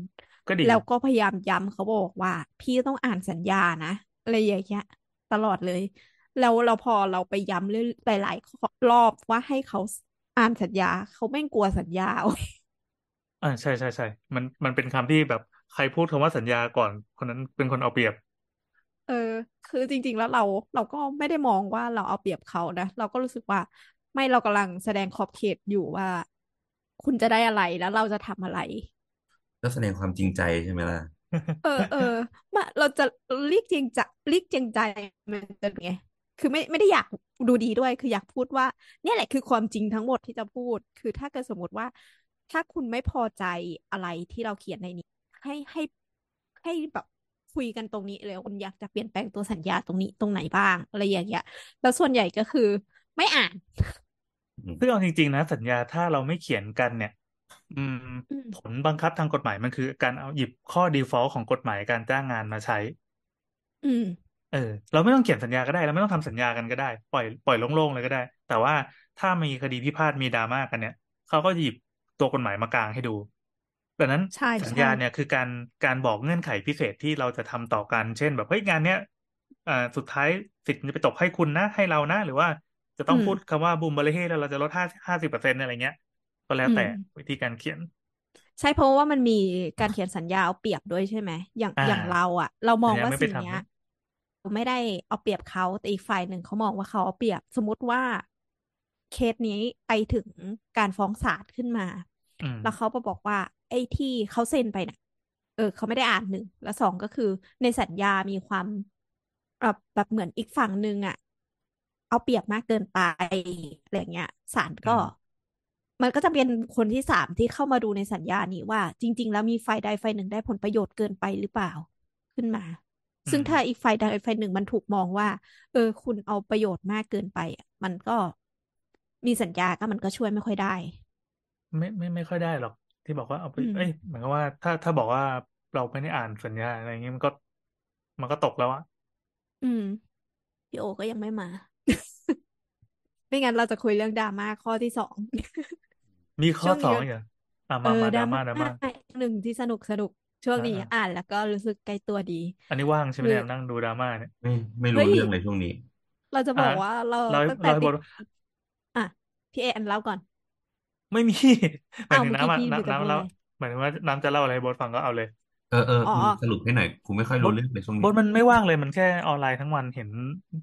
ก็ดีแล้วก็พยายามย้ำเขาบอกว่า พี่ต้องอ่านสัญญานะอะไรอย่างเงี้ยตลอดเลย แล้วเราพอเราไปย้ำเรื่อยหลายๆรอบว่าให้เขาอ่านสัญญาเขาไม่งกลัวสัญญาอ่าใช่ใช่ใช่มันมันเป็นคำที่แบบใครพูดคำว่าสัญญาก่อน คนนั้นเป็นคนเอาเปรียบ เออ คือจริง ๆ แล้วเราเราก็ไม่ได้มองว่าเราเอาเปรียบเขานะ เราก็รู้สึกว่าไม่เรากำลังแสดงขอบเขตอยู่ว่า คุณจะได้อะไรแล้วเราจะทำอะไร ก็แสดงความจริงใจใช่ไหมล่ะ เออเออมาเราจะเรียกจริงจะเรียกจริงใจมันจะไง คือไม่ไม่ได้อยากดูดีด้วย คืออยากพูดว่า เนี่ยแหละคือความจริงทั้งหมดที่จะพูด คือถ้าเกิดสมมติว่า ถ้าคุณไม่พอใจอะไรที่เราเขียนในนี้ ให้ให้ให้แบบ คุยกันตรงนี้เลยคุณอยากจะเปลี่ยนแปลงตัวสัญญาตรงนี้ตรงไหนบ้าง อะไรอย่างเงี้ยแล้วส่วนใหญ่ก็คือไม่อ่านซึ่งเอาจริง ๆ นะ สัญญาถ้าเราไม่เขียนกันเนี่ย อืมอืมผลบังคับทางกฎหมายมันคือการเอาหยิบข้อ default ของกฎหมายการจ้างงานมาใช้ อืม เออ เราไม่ต้องเขียนสัญญาก็ได้ เราไม่ต้องทำสัญญากันก็ได้ ปล่อยปล่อยโล่งๆเลยก็ได้ แต่ว่าถ้ามีคดีพิพาทมีดราม่ากันเนี่ยเขาก็หยิบตัวกฎหมายมากางให้ดู ดังนั้นใช่สัญใช่ญาเนี่ยคือการการบอกเงื่อนไขพิเศษที่เราจะทำต่อกัน เช่น แบบเฮ้ยงานเนี้ยอ่าสุดท้ายสิทธิ์มันจะไปตกให้คุณนะ ให้เรานะหรือว่าจะต้องอืมพูดคำว่าบูมบาเลเฮแล้วเราจะลดห้าห้าสิบเปอร์เซ็นต์อะไรเงี้ย ก็แล้วแต่อืมวิธีการเขียน ใช่เพราะว่ามันมีการเขียนสัญญาเอาเปรียบด้วยใช่ไหมอย่างอ่าอย่างเราอะเรามองสัญญาว่าไม่ไปสิ่งทำเนี้ยไม่ได้เอาเปรียบเขาแต่อีกฝ่ายหนึ่งเขามองว่าเขาเอาเปรียบ สมมติว่าเคสนี้ไปถึงการฟ้องศาลขึ้นมาอืมแล้วเขามาบอกว่า ไอ้ที่เขาเซ็นไปน่ะ เออ เขาไม่ได้อ่านหนึ่ง แล้วสองก็คือในสัญญามีความแบบแบบเหมือนอีกฝั่งหนึ่งอะ เอาเปรียบมากเกินไปอะไรอย่างเงี้ยศาลก็อืมมันก็จะเป็นคนที่สามที่เข้ามาดูในสัญญานี้ว่า จริง ๆ แล้วมีฝ่ายใดฝ่ายหนึ่งได้ผลประโยชน์เกินไปหรือเปล่าขึ้นมา ซึ่งอืมถ้าอีกฝ่ายใดฝ่ายหนึ่งมันถูกมองว่า เออ คุณเอาประโยชน์มากเกินไปอะมันก็มีสัญญาก็มันก็ช่วยไม่ค่อยได้ ไม่ไม่ไม่ค่อยได้หรอก ที่บอกว่าเอาไปอืมเอ้ยเหมือนกับว่า ถ้าถ้าบอกว่าเราไม่ได้อ่านสัญญาอะไรอย่างงี้มันก็ มันก็ตกแล้วอะอืมพี่โอก็ยังไม่มา ไม่งั้นเราจะคุยเรื่องดราม่าข้อที่สอง มีข้อช่วงสนี้องอีกเหรออะเอมาอมาดดราราม่าม่าดราม่าหนึ่งที่สนุกสนุกช่วงอ่านี้อ่าอ่านแล้วก็รู้สึกใกล้ตัวดี อันนี้ว่างใช่ไหมคือเนี่ยนั่งดูดราม่าเนี่ยไม่ไม่รู้เฮ้ยเรื่องเลยช่วงนี้ เราจะบอะอกว่าเราเราให้ตั้งแต่เราให้ติบดทอะพี่เออันเล่าก่อน ไม่มีหมายอ้าวถึงเมื่อกี้น้ำอะพี่มีแต่น้ำพูน้ำดแล้เลวยหมายถึงว่าน้ำจะเล่าอะไรให้บทฟังก็เอาเลย เออเอออ๋อคุณสรุปให้หน่อยกูไม่ค่อยบรู้ทเรื่องเลยช่วงบนี้ทมันไม่ว่างเลยมันแค่ออนไลน์ทั้งวันเห็น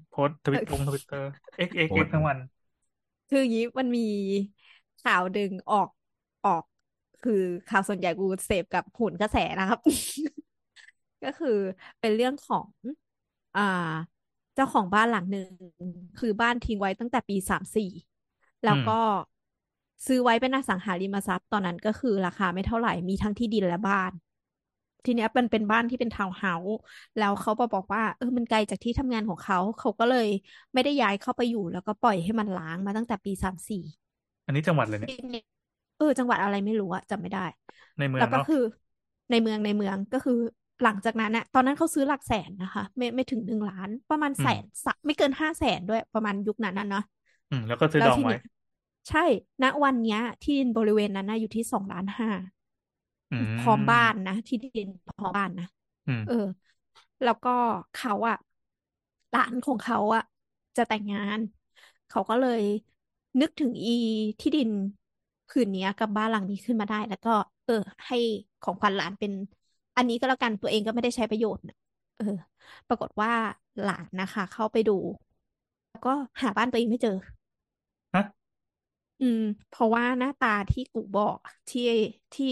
โพสทวิตเออลงทวิตเตอร์ x x โพส x ต์ทั้งวัน คืออย่างนี้มันมีข่าวดึงออกออก คือข่าวส่วนใหญ่กูเสพกับโหนกระแสนะครับ ก็คือเป็นเรื่องของ อ่า เจ้าของบ้านหลังหนึ่งคือบ้านทิ้งไว้ตั้งแต่ปีสามสี่แล้อืวมก็ ซื้อไว้เป็นอสังหาริมทรัพย์ตอนนั้นก็คือราคาไม่เท่าไหร่มีทั้งที่ดินและบ้าน ทีเนี้ยมันเป็นบ้านที่เป็นทาวน์เฮาส์แล้วเขาบอกบอกว่าเออมันไกลจากที่ทำงานของเขาเขาก็เลยไม่ได้ย้ายเข้าไปอยู่ แล้วก็ปล่อยให้มันล้างมาตั้งแต่ปีสามสี่อันนี้จังหวัดเลยเนี่ยทีนี้เออจังหวัดอะไรไม่รู้อะจำไม่ได้ ในเมือแล้งวก็เนาะคือ ในเมืองในเมืองก็คือหลังจากนั้นอะตอนนั้นเขาซื้อหลักแสนนะคะ ไม่ไม่ถึงหนึ่งล้าน ประมาณอืแสมนสะไม่เกินห้าแสนด้วยประมาณยุคนั้นน่ะเนาะอืมแล้วก็ซื้อแล้วดองทีไว้เนี้ย ใช่ ณ วันเนี้ย ที่ดินบริเวณนั้นนะอยู่ที่สองล้านห้าอืพร้อมมบ้านนะ ที่ดินพร้อมบ้านนะอืมเออ แล้วก็เขาอะหลานของเขาอะจะแต่งงาน เขาก็เลยนึกถึงอีที่ดินผืนเนี้ยกับบ้านหลังนี้ขึ้นมาได้ แล้วก็ เออ ให้ของขวัญหลานเป็น อันนี้ก็แล้วกันตัวเองก็ไม่ได้ใช้ประโยชน์นะเออ ปรากฏว่าหลานนะคะ เข้าไปดู แล้วก็หาบ้านตัวเองไม่เจอฮะ อืม เพราะว่าหน้าตาที่กูบอกอะที่ที่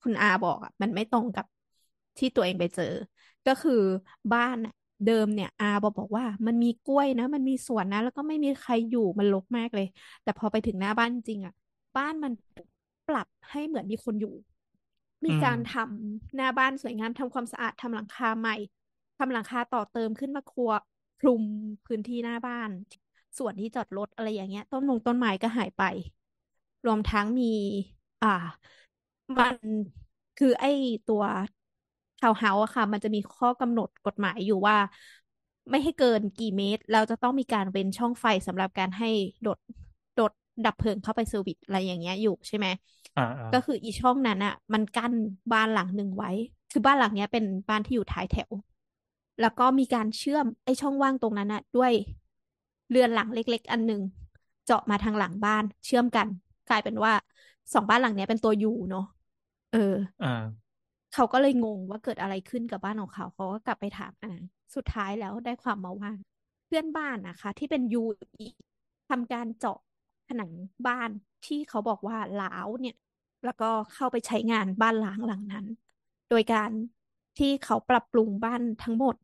คุณอาบอกอะมันไม่ตรงกับที่ตัวเองไปเจอ ก็คือบ้านอะเดิมเนี่ย อาบอกบอกว่า มันมีกล้วยนะ มันมีสวนนะ แล้วก็ไม่มีใครอยู่มันรกมากเลย แต่พอไปถึงหน้าบ้านจริงๆอะ บ้านมันปรับให้เหมือนมีคนอยู่ มีอืม การทำหน้าบ้านสวยงามทำความสะอาดทำหลังคาใหม่ทำหลังคาต่อเติมขึ้นมาครัวคลุมพื้นที่หน้าบ้าน ส่วนที่จอดรถอะไรอย่างเงี้ย ต้นมงต้นไม้ก็หายไป รวมทั้งมี อ่า มันคือไอ้ตัวทาวน์เฮาส์อะค่ะ มันจะมีข้อกำหนดกฎหมายอยู่ว่า ไม่ให้เกินกี่เมตรแล้วจะต้องมีการเว้นช่องไฟสำหรับการให้รถรถดับเพลิงเข้าไป service อะไรอย่างเงี้ยอยู่ใช่ไหมอ่าอ่าก็คืออีช่องนั้นอะมันกั้นบ้านหลังหนึ่งไว้ คือบ้านหลังเนี้ยเป็นบ้านที่อยู่ท้ายแถว แล้วก็มีการเชื่อมไอ้ช่องว่างตรงนั้นอะด้วย เรือนหลังเล็ก ๆ อันหนึ่งเจาะมาทางหลังบ้านเชื่อมกัน กลายเป็นว่าสองบ้านหลังเนี้ยเป็นตัวยูเนาะเอออ่าเขาก็เลยงงว่าเกิดอะไรขึ้นกับบ้านของเขาเขาก็กลับไปถามอาสุดท้ายแล้วได้ความมาว่าเพื่อนบ้านนะคะ ที่เป็นยูอีทำการเจาะผนังบ้านที่เขาบอกว่าล้าวเนี่ย แล้วก็เข้าไปใช้งานบ้านล้างหลังนั้น โดยการที่เขาปรับปรุงบ้านทั้งหมด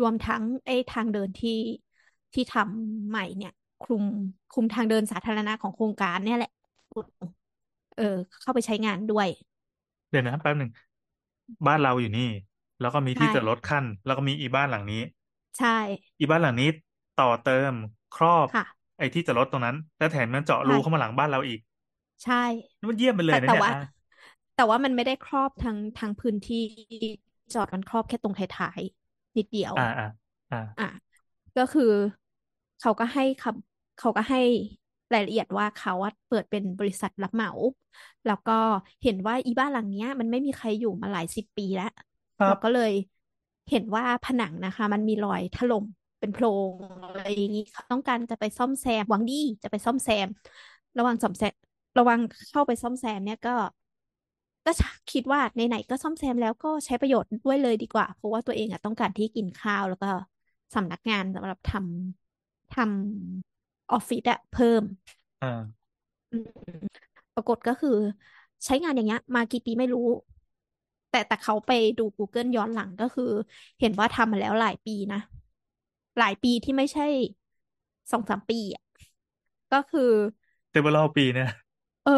รวมทั้งไอ้ทางเดินที่ ที่ทำใหม่เนี่ย คลุมคลุมทางเดินสาธารณะของโครงการเนี่ยแหละ เออ เข้าไปใช้งานด้วย เดี๋ยวนะแป๊บหนึ่ง บ้านเราอยู่นี่ แล้วก็มีที่ใช่จอดรถขั้น แล้วก็มีอีบ้านหลังนี้ ใช่ อีบ้านหลังนี้ต่อเติมครอบค่ะไอ้ที่จอดรถตรงนั้น แล้วแถมมันเจาะใช่รูเข้ามาหลังบ้านเราอีก ใช่นี่มันเยี่ยมไปเลแต่ยนะแต่เนี่ยว่าอะแต่ว่ามันไม่ได้ครอบทั้งทั้งพื้นที่จอดมันครอบแค่ตรงท้ายๆนิดเดียว อ่าอ่าอ่าอะก็คือ เขาก็ให้คำเขาก็ให้รายละเอียดว่าเขาอะเปิดเป็นบริษัทรับเหมา แล้วก็เห็นว่าอีบ้านหลังเนี้ย มันไม่มีใครอยู่มาหลายสิบปีแล้วครัเราบก็เลยเห็นว่าผนังนะคะ มันมีรอยถล่มเป็นโพรงอะไรอย่างนี้เขาต้องการจะไปซ่อมแซมหวังดีจะไปซ่อมแซม ระหว่างซ่อมแซมระหว่างเข้าไปซ่อมแซมเนี่ยก็ ก็คิดว่าไหนๆก็ซ่อมแซมแล้วก็ใช้ประโยชน์ด้วยเลยดีกว่า เพราะว่าตัวเองอะต้องการที่กินข้าวแล้วก็สำนักงานสำหรับทำ ทำออฟฟิศอะเพิ่มอ่าอืมปรากฏก็คือใช้งานอย่างเงี้ย มากี่ปีไม่รู้ แต่แต่เขาไปดู Google ย้อนหลังก็คือ เห็นว่าทำมาแล้วหลายปีนะ หลายปีที่ไม่ใช่สองสามปีอะก็คือ several ปีเนี่ยเออ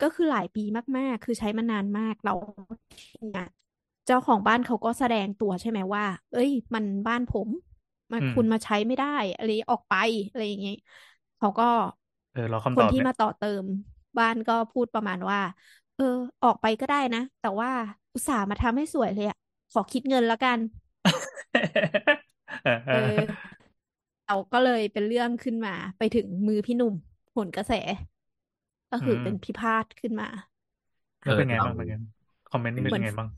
ก็คือหลายปีมากๆ คือใช้มานานมากเราทีเนี้ยเจ้าของบ้านเขาก็แสดงตัวใช่ไหมว่า เอ้ย มันบ้านผม มันอืมคุณมาใช้ไม่ได้อะไรออกไปอะไรอย่างเงี้ยเขาก็เออรอคคำนตอบที่เนี่ยมาต่อเติม บ้านก็พูดประมาณว่า เออ ออกไปก็ได้นะ แต่ว่าอุตส่าห์มาทำให้สวยเลยอะขอคิดเงินแล้วกันเออเอเอออเราก็เลยเป็นเรื่องขึ้นมา ไปถึงมือพี่หนุ่มโหนกระแส ก็คืออมเป็นพิพาทขึ้นมาแล้วเป็นไงเออบ้างเป็นไงคอมเมนต์นี่เหมืเป็อนนไงบ้าง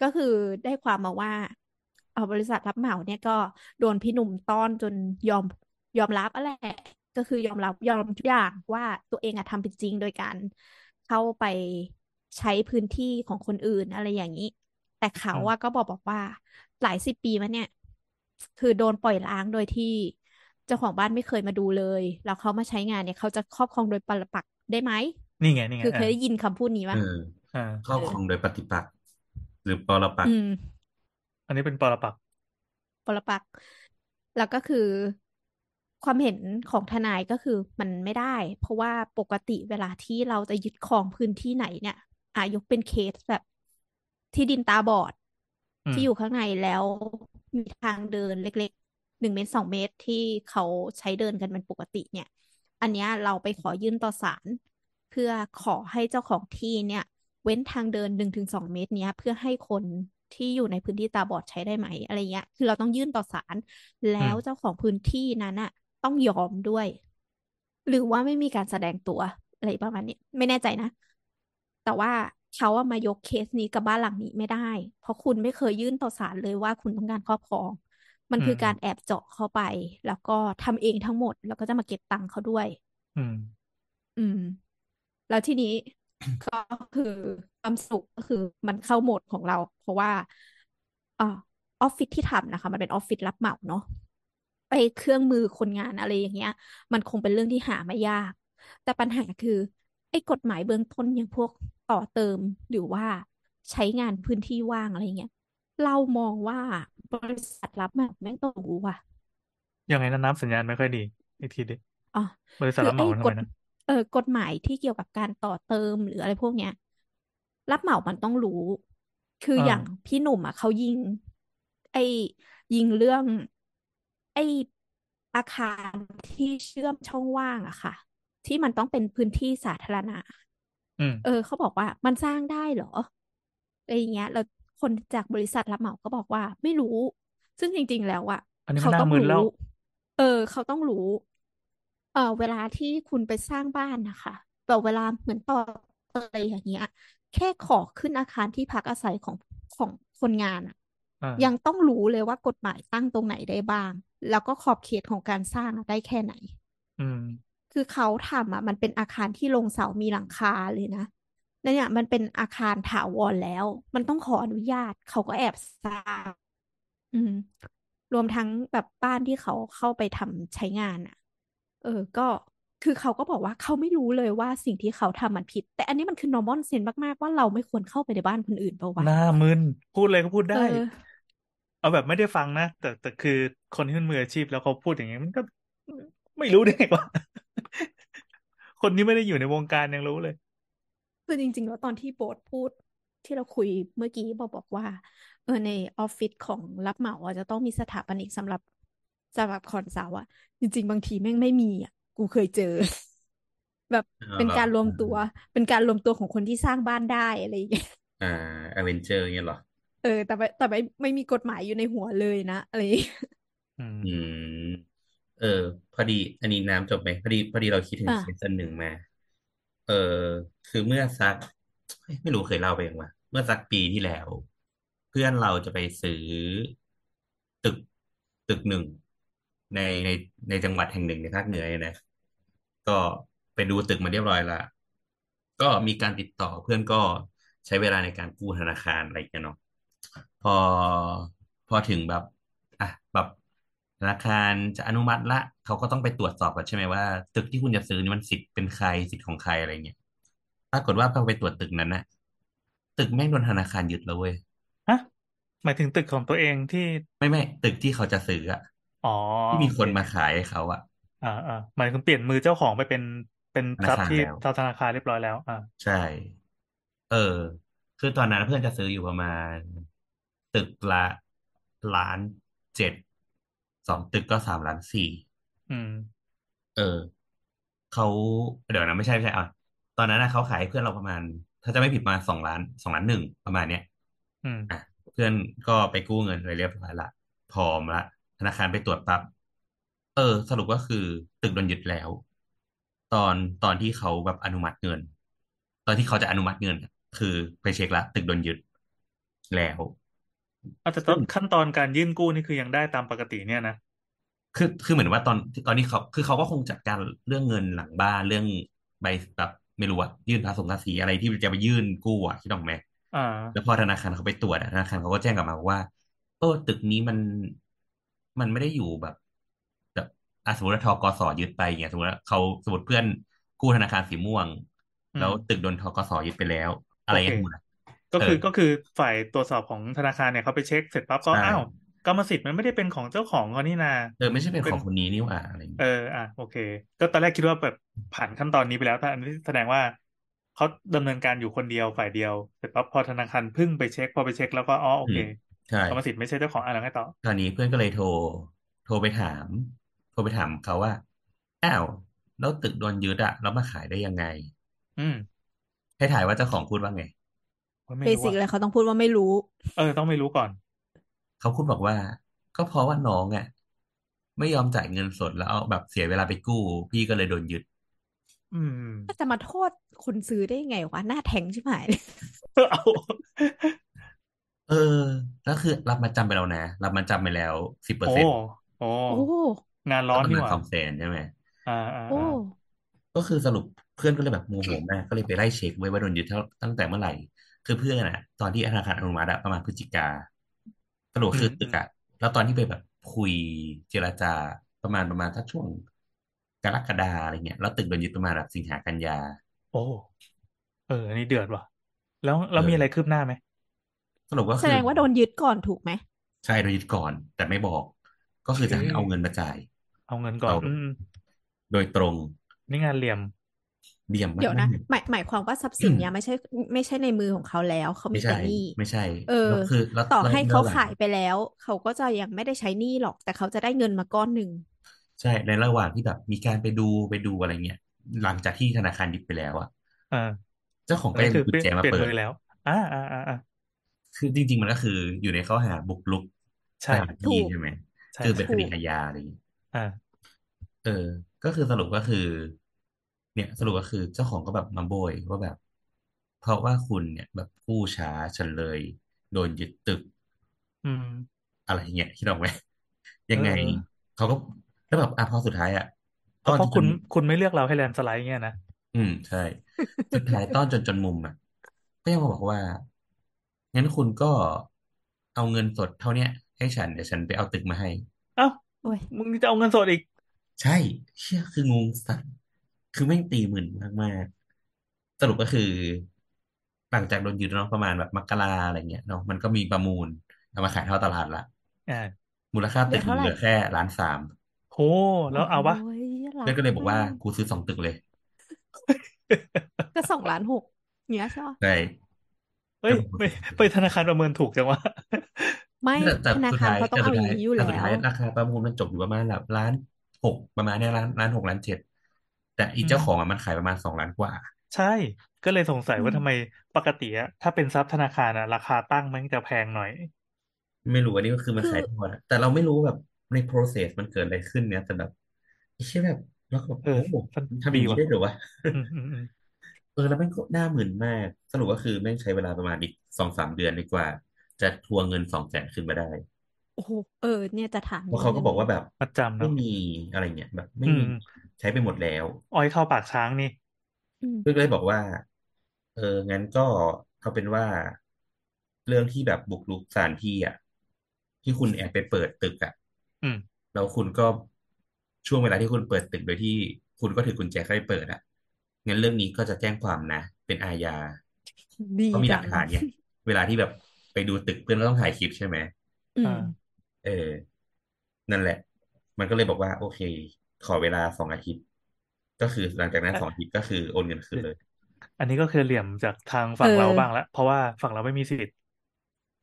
ก็คือได้ความมาว่าเอา บริษัทรับเหมาเนี่ยก็โดนพี่หนุ่มต้อนจนยอมยอมรับอะไรก็คือยอมรับยอมทุกอย่างว่าตัวเองอะทำเป็นจริงโดยการเข้าไปใช้พื้นที่ของคนอื่นอะไรอย่างนี้ แต่เขาอืมว่าก็บอกบอกว่าหลายสิบปีมาเนี่ย คือโดนปล่อยล้างโดยที่เจ้าของบ้านไม่เคยมาดูเลย แล้วเขามาใช้งานเนี่ย เขาจะครอบครองโดยปรปักษ์ได้ไหมนี่ไงนี่ไงคือเอเคยอได้ยินคำพูดนี้เอปะออ่าครอบครองโดยปฏิปักษ์หรือปรปักษ์ อืมอันนี้เป็นปรปักษ์ปรปักษ์แล้วก็คือความเห็นของทนายก็คือมันไม่ได้ เพราะว่าปกติเวลาที่เราจะยึดครองพื้นที่ไหนเนี่ยอายกเป็นเคสแบบที่ดินตาบอดอืมที่อยู่ข้างในแล้วมีทางเดินเล็กๆหนึ่งเมตรสองเมตรที่เขาใช้เดินกันเป็นปกติเนี่ย อันเนี้ยเราไปขอยื่นต่อศาลเพื่อขอให้เจ้าของที่เนี่ย เว้นทางเดินหนึ่งถึงสองเมตรเนี้ย เพื่อให้คน ที่อยู่ในพื้นที่ตาบอดใช้ได้ไหมอะไรเงี้ย คือเราต้องยื่นต่อศาลแล้วเจ้าของพื้นที่นั้นน่ะต้องยอมด้วย หรือว่าไม่มีการแสดงตัวอะไรประมาณนี้ไม่แน่ใจนะ แต่ว่าเขาอะมายกเคสนี้กับบ้านหลังนี้ไม่ได้ เพราะคุณไม่เคยยื่นต่อศาลเลยว่าคุณต้องการครอบครอง มันคือการแอบเจาะเข้าไป แล้วก็ทำเองทั้งหมด แล้วก็จะมาเก็บตังค์เขาด้วย อืม อืม แล้วทีนี้ ก็คือความสุขก็คือมันเข้าโหมดของเรา เพราะว่าอ่าออฟฟิศที่ทำนะคะ มันเป็นออฟฟิศรับเหมาเนาะไอ้เครื่องมือคนงานอะไรอย่างเงี้ย มันคงเป็นเรื่องที่หาไม่ยาก แต่ปัญหาคือไอ้กฎหมายเบื้องต้นอย่างพวกต่อเติมหรือว่าใช้งานพื้นที่ว่างอะไรเงี้ยเรามองว่าบริษัทรับเหมาแม่งต้องรู้ว่ะยังไงนะน้ำสัญญาณไม่ค่อยดีอีกทีดิอ๋อบริษัทคือรับเหไอ้มามันทำกไมฎนะ เออกฎหมายที่เกี่ยวกับการต่อเติมหรืออะไรพวกเนี้ย รับเหมามันต้องรู้ คืออ่าอย่างพี่หนุ่มอะเขายิง ไอ้ยิงเรื่อง ไอ้อาคารที่เชื่อมช่องว่างอะค่ะ ที่มันต้องเป็นพื้นที่สาธารณะอืมเออ เขาบอกว่ามันสร้างได้เหรออะไรอย่างเงี้ยแล้วคนจากบริษัทรับเหมาก็บอกว่าไม่รู้ ซึ่งจริง ๆ แล้วอะอันนี้มันเขาน่าต้องมึนแล้วรู้ เออ เขาต้องรู้ เออเวลาที่คุณไปสร้างบ้านนะคะแบบเวลาเหมือนต่อเตยอย่างเงี้ย แค่ขอขึ้นอาคารที่พักอาศัยของของคนงานอะอ่ายังต้องรู้เลยว่ากฎหมายตั้งตรงไหนได้บ้าง แล้วก็ขอบเขตของการสร้างอะได้แค่ไหน อืม คือเขาทำอะ มันเป็นอาคารที่ลงเสามีหลังคาเลยนะแล้วเนี่ยมันเป็นอาคารถาวรแล้ว มันต้องขออนุญาต เขาก็แอบสร้างอืม รวมทั้งแบบบ้านที่เขาเข้าไปทำใช้งานอะเออก็คือเขาก็บอกว่าเขาไม่รู้เลยว่าสิ่งที่เขาทำมันผิด แต่อันนี้มันคือ normal sense มาก ๆ ว่าเราไม่ควรเข้าไปในบ้านคนอื่นเปล่าวะหน้ามึน พูดเลยก็พูดเอได้อเอาแบบไม่ได้ฟังนะ แต่แต่คือคนที่มันมืออาชีพแล้วเขาพูดอย่างเงี้ยมันก็ไม่รู้ได้ไงวะคนที่ไม่ได้อยู่ในวงการยังรู้เลย คือจริง ๆ แล้วตอนที่โบ๊ทพูดที่เราคุยเมื่อกี้บอกบอกว่า เออในออฟฟิศของรับเหมาอะจะต้องมีสถาปนิกสำหรับ สำหรับ consult อะจริง ๆ บางทีแม่งไม่มีอะกูเคยเจอ แบบเอาเป็นเหรอการรวมตัว เป็นการรวมตัวของคนที่สร้างบ้านได้อะไรอย่างเงี้ยอ่าอเวนเจอร์เงี้ยเหรอ เออ แต่ไม่แต่ไม่ไม่มีกฎหมายอยู่ในหัวเลยนะอะไรอย่างเงี้ยอืมอืมเออ พอดี อันนี้น้ำจบไหมพอดีพอดีเราคิดถึงอะเคสอันหนึ่งมา เออคือเมื่อสักเอ้ยไม่รู้เคยเล่าไปยังวะเมื่อสักปีที่แล้ว เพื่อนเราจะไปซื้อ ตึก ตึกหนึ่ง ในในในจังหวัดแห่งหนึ่งในภาคเหนือเนี่ยนะก็ไปดูตึกมาเรียบร้อยละก็มีการติดต่อเพื่อนก็ใช้เวลาในการกู้ธนาคารอะไรอย่างเงี้ยเนาะพอพอถึงแบบอะแบบธนาคารจะอนุมัติละเขาก็ต้องไปตรวจสอบก่อนใช่ไหมว่า ตึกที่คุณจะซื้อนี่มันสิทธิ์เป็นใครสิทธิ์ของใครอะไรเงี้ยปรากฏว่าพอไปตรวจตึกนั้นนะตึกแม่งโดนธนาคารยึดแล้วเว้ยฮะหมายถึงตึกของตัวเองที่ไม่ไม่ตึกที่เขาจะซื้ออะ อ๋อที่มีโอคนเคมาขายให้เขาอะอ่าอ่าหมายถึงเปลี่ยนมือเจ้าของไปเป็นเป็นธนาทรัพย์คารที่แล้วธนาคารเรียบร้อยแล้ว อ่าใช่ เออ คือตอนนั้นเพื่อนจะซื้ออยู่ประมาณ ตึกละล้านเจ็ดสองตึกก็สามล้านสี่อืม เออเขาเดี๋ยวนะไม่ใช่ไม่ใช่อะตอนนั้นนะเขาขายให้เพื่อนเราประมาณ ถ้าจะไม่ผิดประมาณสองล้านสองล้านหนึ่งประมาณเนี้ย อืมอะเพื่อนก็ไปกู้เงินไปเรียบร้อยละพร้อมละ ธนาคารไปตรวจปั๊บเออ สรุปก็คือตึกโดนยึดแล้ว ตอนตอนที่เขาแบบอนุมัติเงิน ตอนที่เขาจะอนุมัติเงินอะคือไปเช็คละตึกโดนยึดแล้วอาจจะต้องขั้นตอนการยื่นกู้นี่คือยังได้ตามปกติเนี่ยนะคือคือเหมือนว่าตอนตอนนี้เขาคือเขาก็คงจัดการเรื่องเงินหลังบ้านเรื่องใบแบบไม่รู้อะยื่นภาษีภาษีอะไรที่จะไปยื่นกู้อะคิดออกไหมอ่า แล้วพอธนาคารเขาไปตรวจอะธนาคารเขาก็แจ้งกลับมาว่าเออตึกนี้มัน มันไม่ได้อยู่แบบแบบอะสมมติว่าทกสยึดไปอย่างเงี้ยสมมติว่าเขาสมมติเพื่อนกู้ธนาคารสีม่วง อืมแล้วตึกโดนทกสยึดไปแล้ว อะไรอย่างเงี้ยโอเคสมมุติอะก็คือเออก็คือฝ่ายตรวจสอบของธนาคารเนี่ยเขาไปเช็คเสร็จปั๊บก็ใช่ อ้าวกรรมสิทธิ์มันไม่ได้เป็นของเจ้าของเขานี่นา เออไม่ใช่เป็นเป็นของคนนี้นี่หว่าอะไรอย่างเอเงี้ยออะโอเค ก็ตอนแรกคิดว่าแบบผ่านขั้นตอนนี้ไปแล้วแต่อันนี้แสดงว่าเขาดำเนินการอยู่คนเดียวฝ่ายเดียวเสร็จปั๊บพอธนาคารพึ่งไปเช็ค พอไปเช็คแล้วก็อ๋อโอเค ใช่กรรมสิทธิ์ไม่ใช่เจ้าของอะไรให้ต่อคราวนี้เพื่อนก็เลยโทร โทรไปถาม โทรไปถามเขาว่าอ้าวแล้วตึกโดนยึดอะแล้วมาขายได้ยังไง อืมให้ถ่ายว่าเจ้าของพูดว่าไงว่าไม่เบรู้สิกอะเลยเขาต้องพูดว่าไม่รู้ เออ ต้องไม่รู้ก่อน เขาพูดบอกว่า ก็เพราะว่าน้องอะไม่ยอมจ่ายเงินสดแล้วเอาแบบเสียเวลาไปกู้ พี่ก็เลยโดนยึด อืมจะมาโทษคนซื้อได้ยังไงวะหน้าแทงใช่ไหมเอา เออ แล้วคือรับมาจำไปแล้วนะ รับมาจำไปแล้วสิบเปอร์โอ้เซ็นต์โอ้โอ้งานร้อนประนี่มาณหว่า สองแสนใช่ไหม อ่าอ่าโอ้อ่าก็คือสรุปเพื่อนก็เลยแบบโมโหมากก็เลยไปไล่เช็คไว้ว่าโดนยึดเท่าตั้งแต่เมื่อไหร่ คือเพื่อนอะตอนที่ธนาคารอนุมัติอะประมาณพฤศจิกาสรุปคือตึกอะแล้วตอนที่ไปแบบคุยเจรจาประมาณประมาณถ้าช่วงกรกฎาอะไรเงี้ยแล้วตึกโดนยึดประมาณแบบสิงหากันยา โอ้ เอออันนี่เดือดว่ะ แล้วแล้วเออมีอะไรคืบหน้าไหม สรุปก็แสคือดงว่าโดนยึดก่อนถูกไหม ใช่โดนยึดก่อน แต่ไม่บอก ก็คือจะให้เอาเงินมาจ่าย เอาเงินก่อนเอาอืมโดยตรงนี่งานเหลี่ยมเดี่ยมมากเดี๋ยวนะหมายหมายความว่าทรัพย์สินเนี่ยไม่ใช่ ไม่ใช่ในมือของเขาแล้วเขามีไม่แต่ใช่หนี้ไม่ใช่ เออแล้วคือแล้วต่อแล้วให้เขาระหว่งขายไปแล้ว เขาก็จะยังไม่ได้ใช้หนี้หรอก แต่เขาจะได้เงินมาก้อนหนึ่งใช่ในระหว่างที่แบบมีการไปดูไปดูอะไรเงี้ยหลังจากที่ธนาคารยึดไปแล้วอะอ่าเจ้าของอันก็นี้ยังคือมีกุเปญลี่ยนแจมาเปลี่ยนเปิดมือแล้ว อ่าอ่าอ่าอ่า คือจริง ๆ มันก็คืออยู่ในข้อหาบุกรุกใช่สถานที่ถูกใช่ไหมใช่คือเป็นคถูดีก อาญาอะไรอย่างเงี้ยอ่า เออ ก็คือสรุปก็คือ เนี่ย สรุปก็คือเจ้าของก็แบบมาโบยว่าแบบ เพราะว่าคุณเนี่ยแบบกู้ช้าฉันเลย โดนยึดตึกอืม อะไรเงี้ยคิดออกไหมยังไงเออเขาก็แล้วแบบอะพอสุดท้ายอะก็เพราะจนคุณคุณไม่เลือกเราให้แลนด์สไลด์เงี้ยนะ อืมใช่ สุดท้ายต้อนจนจนมุมอะก็ยังมาบอกว่า งั้นคุณก็เอาเงินสดเท่าเนี้ยให้ฉันเดี๋ยวฉันไปเอาตึกมาให้ เอ้าโอ้ยมึงจะเอาเงินสดอีก ใช่เชี่ยคืองงสัสคือแม่งตีหมื่นมากๆสรุปก็คือ หลังจากโดนยึดเนาะประมาณแบบมกราอะไรเงี้ยเนาะมันก็มีประมูลเอามาขายเท่าตลาดละอ่ามูลค่าตึกเหลือเท่าไหร่เหลือแค่ล้านสามโหแล้วเอาปะโอ้ยรัเพื่อนก็เลยบอกว่ามกูซื้อสองตึกเลย ก็สองล้านหกเนี้ยใช่ปะใช่ เฮ้ยไม่ไปธนาคารประเมินถูกจังวะไม่แต่แต่ธนาสุดคารท้ายเขาต้องแต่เอาสุดอย่าท้ายงนี้อยู่แต่แล้สุดท้ายวราคาประมูลมันจบอยู่ประมาณแบบล้านหกประมาณเนี้ยล้านล้านหกล้านเจ็ดแต่อีอืมเจ้าของอะมันขายประมาณสองล้านกว่า ใช่ ก็เลยสงสัยว่าอืมทำไมปกติอะถ้าเป็นทรัพย์ธนาคารอะราคาตั้งมันจะแพงหน่อย ไม่รู้อันนี้ก็คือมันคือขายทอดอะแต่เราไม่รู้แบบใน process มันเกิดอะไรขึ้นเนี่ยแต่แบบไอ้เชี่ยแบบแล้วก็แบบเออโอ้โหมันทำอย่างดีนี้ว่ะได้เหรอวะ อืมอืมอืมเออแล้วแม่งก็น่าหมื่นมาก สรุปก็คือแม่งใช้เวลาประมาณอีกสองสามเดือนดีกว่า จะทวงเงินสองแสนคืนมาได้โอ้โหเออ เนี่ยจะถามเพราะเขาก็บอกว่าแบบมัดจำไม่เนาะมีอะไรเงี้ยแบบ ไม่อืมีมใช้ไปหมดแล้ว อ้อยเข้าปากช้างนี่อืมเพื่อนก็เลยบอกว่า เอองั้นก็เอาเป็นว่าเรื่องที่แบบบุกรุกสถานที่อะ ที่คุณแอบไปเปิดตึกอะอืมแล้วคุณก็ช่วงเวลาที่คุณเปิดตึกโดยที่คุณก็ถือกุญแจเข้าไปเปิดอะ งั้นเรื่องนี้ก็จะแจ้งความนะ เป็นอาญาดีเพราะมีหจัลังกฐานไงเวลาที่แบบไปดูตึกเพื่อนก็ต้องถ่ายคลิปใช่ไหมอือ่ามเออ นั่นแหละ มันก็เลยบอกว่า โอเค ขอเวลาสองอาทิตย์ ก็คือหลังจากนั้นสองอาทิตย์ก็คือโอนเงินคืนเลย อันนี้ก็คือเหลี่ยมจากทางเอฝั่งเราอบ้างละเพราะว่าฝั่งเราไม่มีสิทธิ์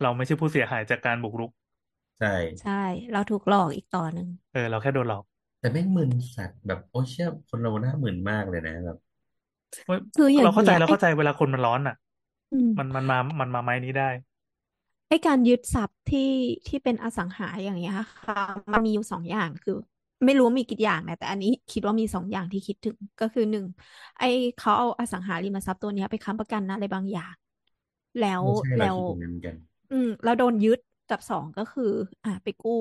เราไม่ใช่ผู้เสียหายจากการบุกรุก ใช่ใช่ เราถูกหลอกอีกต่อหนึ่งเออ เราแค่โดนหลอก แต่แม่งมึนสัตว์แบบโอ้เชี่ยคนเราหน้ามึนมากเลยนะแบบเว้ย คืออย่างเราเข้าใจเงี้ยเราไอ้เข้าใจเวลาคนมันร้อนอะอืมมันมันมามันมาไม้นี้ได้ไอ้การยึดทรัพย์ที่ที่เป็นอสังหาอย่างเงี้ยค่ะมันมีอยู่สองอย่างคือ ไม่รู้ว่ามีกี่อย่างนะแต่อันนี้คิดว่ามีสองอย่างที่คิดถึงก็คือหนึ่งไอ้เขาเอาอสังหาริมทรัพย์ตัวเนี้ยไปค้ำประกันอะไรบางอย่าง แล้วไม่ใช่เราแล้วคิดอย่างนั้นเหมือนกันอืมแล้วโดนยึดกับสองก็คือ อ่าไปกู้